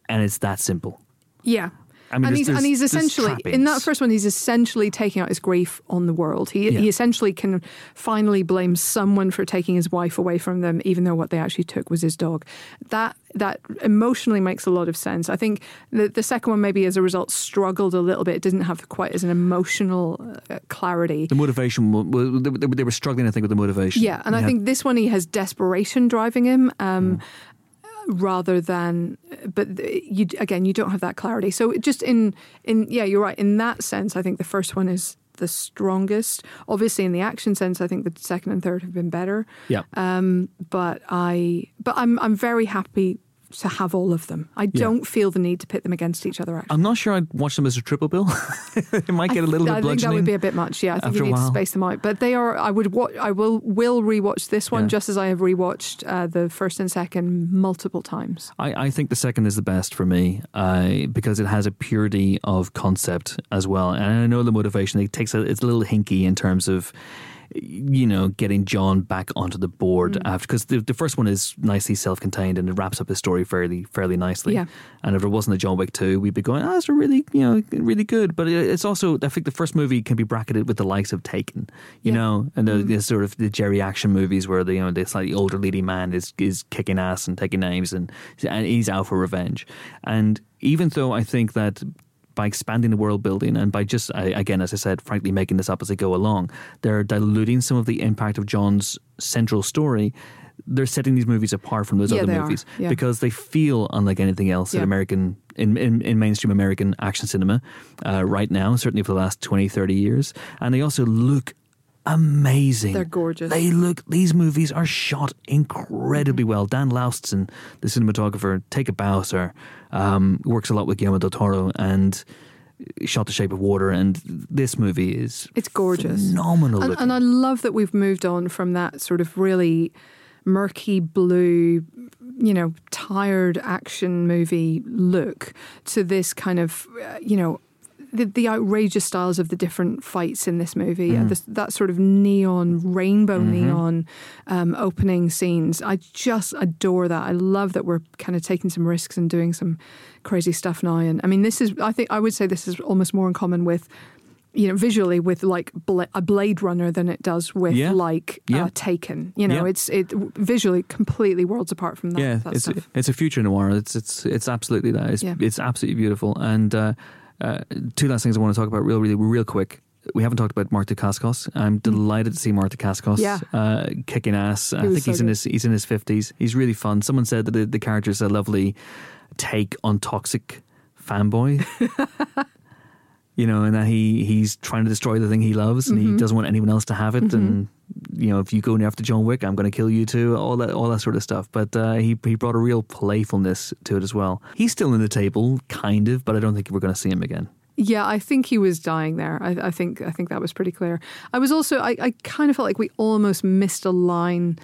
and it's that simple. Yeah. I mean, and he's, and he's essentially in that first one. He's essentially taking out his grief on the world. He Yeah. he essentially can finally blame someone for taking his wife away from them, even though what they actually took was his dog. That that emotionally makes a lot of sense. I think the the second one maybe as a result struggled a little bit. It didn't have quite as an emotional uh, clarity. The motivation, they were- they were struggling, I think, with the motivation. Yeah, and They I had- think this one he has desperation driving him. Um, Rather than, but you again, you don't have that clarity. So just in in yeah, you're right. In that sense, I think the first one is the strongest. Obviously, in the action sense, I think the second and third have been better. yeah. Um, but I, but I'm I'm very happy to have all of them. I don't feel the need to pit them against each other. Actually. I'm not sure I'd watch them as a triple bill. it might get a little I bit think that would be a bit much. Yeah, I think you need to space them out. But they are. I would. Wa- I will. Will rewatch this one Yeah. just as I have rewatched uh, the first and second multiple times. I, I think the second is the best for me uh, because it has a purity of concept as well. And I know the motivation, it takes a, it's a little hinky in terms of, you know, getting John back onto the board Mm. after, because the, the first one is nicely self contained and it wraps up his story fairly fairly nicely. Yeah. And if there wasn't a John Wick 2, we'd be going, oh, it's a really, you know, really good. But it's also, I think the first movie can be bracketed with the likes of Taken, you Yeah. know, and the, the sort of the Jerry action movies where the, you know, the slightly older leading man is, is kicking ass and taking names and, and he's out for revenge. And even though I think that by expanding the world building and by just, I- again, as I said, frankly, making this up as they go along, they're diluting some of the impact of John's central story. They're setting these movies apart from those Yeah, other movies Yeah. because they feel unlike anything else in American in, in, in mainstream American action cinema uh, right now, certainly for the last 20, 30 years. And they also look amazing. They're gorgeous. They look these movies are shot Mm-hmm. incredibly well. Dan Laustsen, the cinematographer, take a bow, sir. Um, works a lot with Guillermo del Toro and shot The Shape of Water. And this movie is It's gorgeous. phenomenal. And, and I love that we've moved on from that sort of really murky blue, you know, tired action movie look to this kind of, uh, you know, the, the outrageous styles of the different fights in this movie, Mm. and this, that sort of neon, rainbow Mm-hmm. neon um, opening scenes. I just adore that. I love that we're kind of taking some risks and doing some crazy stuff now. And I mean, this is, I think, I would say this is almost more in common with you know, visually with like Bla- a Blade Runner than it does with Yeah. like Yeah. uh, Taken. You know, Yeah. it's it visually completely worlds apart from that. yeah, that it's stuff. it's a future noir. It's it's it's absolutely that. It's Yeah. it's absolutely beautiful. And uh, uh, two last things I want to talk about real, really, real quick. We haven't talked about Mark Dacascos. I'm delighted to see Mark Dacascos Mm. Yeah. uh, kicking ass. I think so he's in his he's in his fifties. He's really fun. Someone said that the, the character is a lovely take on toxic fanboy. you know, and that he he's trying to destroy the thing he loves, and Mm-hmm. he doesn't want anyone else to have it. And you know, if you go after John Wick, I'm going to kill you too. All that, all that sort of stuff. But uh, he he brought a real playfulness to it as well. He's still in the table, kind of, but I don't think we're going to see him again. Yeah, I think he was dying there. I, I think I think that was pretty clear. I was also I, I kind of felt like we almost missed a line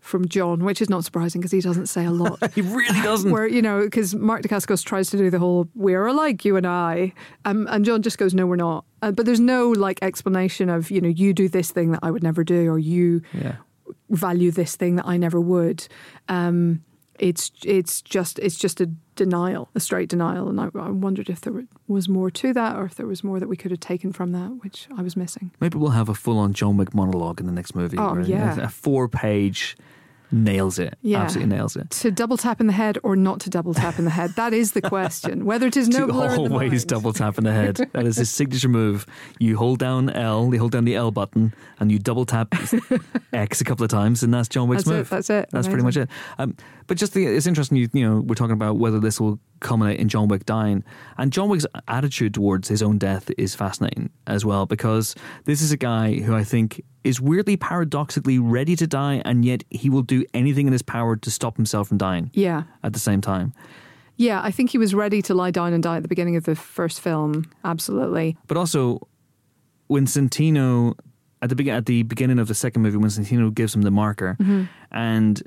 from John, which is not surprising because he doesn't say a lot. He really doesn't. Where you know, because Mark Dacascos tries to do the whole "we're alike, you and I," um, and John just goes, "No, we're not." Uh, but there's no like explanation of you know you do this thing that I would never do, or you yeah. value this thing that I never would. Um, it's it's just it's just a denial, a straight denial. And I, I wondered if there was more to that, or if there was more that we could have taken from that, which I was missing. Maybe we'll have a full-on John Wick monologue in the next movie. Oh, yeah. a four-page nails it. Yeah. absolutely nails it. To double tap in the head or not to double tap in the head? That is the question. Whether it is no to blur in the always double tap in the head. That is his signature move. You hold down L, you hold down the L button, and you double tap X a couple of times, and that's John Wick's That's it, move. that's it. That's pretty much it. Um, but just the, it's interesting. You, you know, we're talking about whether this will culminate in John Wick dying, and John Wick's attitude towards his own death is fascinating as well because this is a guy who I think is weirdly paradoxically ready to die, and yet he will do anything in his power to stop himself from dying. Yeah. At the same time. Yeah, I think he was ready to lie down and die at the beginning of the first film. Absolutely. But also, when Santino at the begin at the beginning of the second movie, when Santino gives him the marker, mm-hmm. and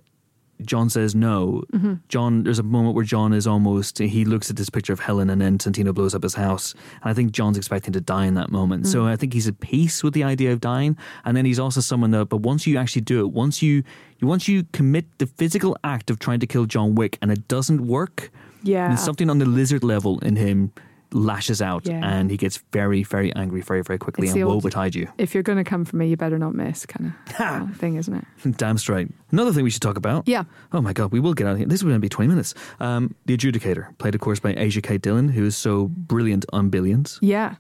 John says no. Mm-hmm. John, there's a moment where John is almost he looks at this picture of Helen, and then Santino blows up his house, and I think John's expecting to die in that moment. So mm. I think he's at peace with the idea of dying, and then he's also someone that. But once you actually do it, once you you once you commit the physical act of trying to kill John Wick, and it doesn't work, Yeah. something on the lizard level in him lashes out Yeah. and he gets very, very angry very, very quickly It's and woe betide you. If you're going to come for me, you better not miss, kind of thing, isn't it? Damn straight. Another thing we should talk about. Yeah. Oh my God, we will get out of here. This is going to be 20 minutes. Um, the Adjudicator, played, of course, by Asia Kate Dillon, who is so brilliant on Billions. Yeah.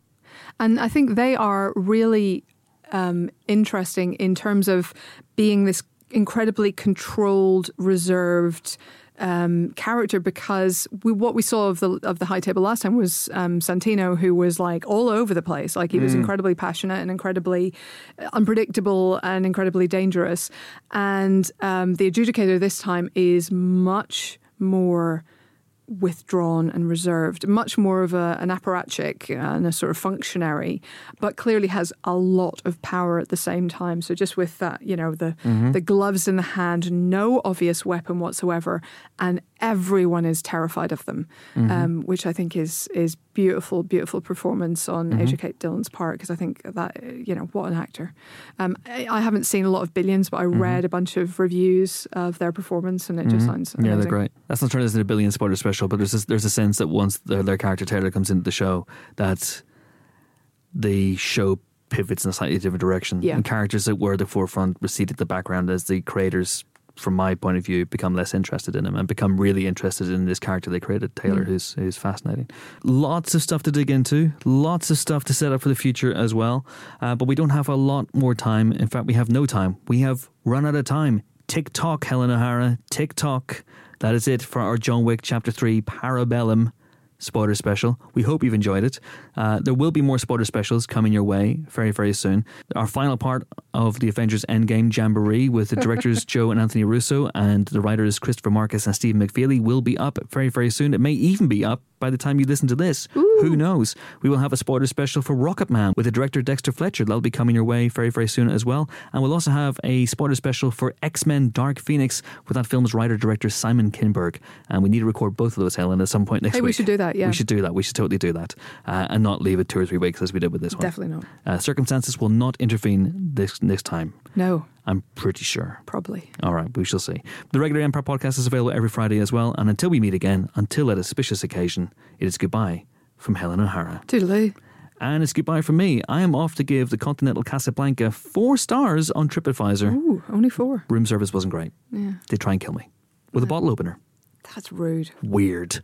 And I think they are really um, interesting in terms of being this incredibly controlled, reserved um, character because we, what we saw of the of the high table last time was um, Santino, who was like all over the place. Like he was incredibly passionate and incredibly unpredictable and incredibly dangerous. And um, the adjudicator this time is much more withdrawn and reserved, much more of a, an apparatchik and a sort of functionary, but clearly has a lot of power at the same time. So just with that, you know, the the gloves in the hand, no obvious weapon whatsoever, and everyone is terrified of them, um, which I think is is beautiful, beautiful performance on Asia Kate Dillon's part because I think that you know what an actor. Um, I, I haven't seen a lot of Billions, but I mm-hmm. read a bunch of reviews of their performance, and it just mm-hmm. sounds Yeah, they're great. That's not turning into a billion spoiler special, but there's this, there's a sense that once their, their character Taylor comes into the show, that the show pivots in a slightly different direction. Yeah. And characters that were at the forefront recede at the background as the creators, from my point of view, become less interested in him and become really interested in this character they created, Taylor, who's who's fascinating. Lots of stuff to dig into, lots of stuff to set up for the future as well. Uh, but we don't have a lot more time. In fact, we have no time. We have run out of time. Tick Tock, Helen O'Hara, Tick Tock. That is it for our John Wick Chapter 3 Parabellum spoiler special. We hope you've enjoyed it. Uh, there will be more spoiler specials coming your way very, very soon. Our final part of the Avengers Endgame Jamboree with the directors Joe and Anthony Russo and the writers Christopher Markus and Stephen McFeely will be up very, very soon. It may even be up by the time you listen to this. Who knows? We will have a spoiler special for Rocket Man with the director Dexter Fletcher. That'll be coming your way very, very soon as well. And we'll also have a spoiler special for X Men Dark Phoenix with that film's writer director Simon Kinberg. And we need to record both of those, Helen, at some point next Hey, week. we should do that, yeah. We should do that. We should totally do that. Uh, and not leave it two or three weeks as we did with this one. Definitely not. Uh, circumstances will not intervene this, this time. No, I'm pretty sure. probably. All right, we shall see. The regular Empire podcast is available every Friday as well. And until we meet again, until that auspicious occasion, it is goodbye from Helen O'Hara. Toodaloo. And it's goodbye from me. I am off to give the Continental Casablanca four stars on TripAdvisor. Ooh, only four. Room service wasn't great. Yeah. They try and kill me with a bottle opener. That's rude. Weird.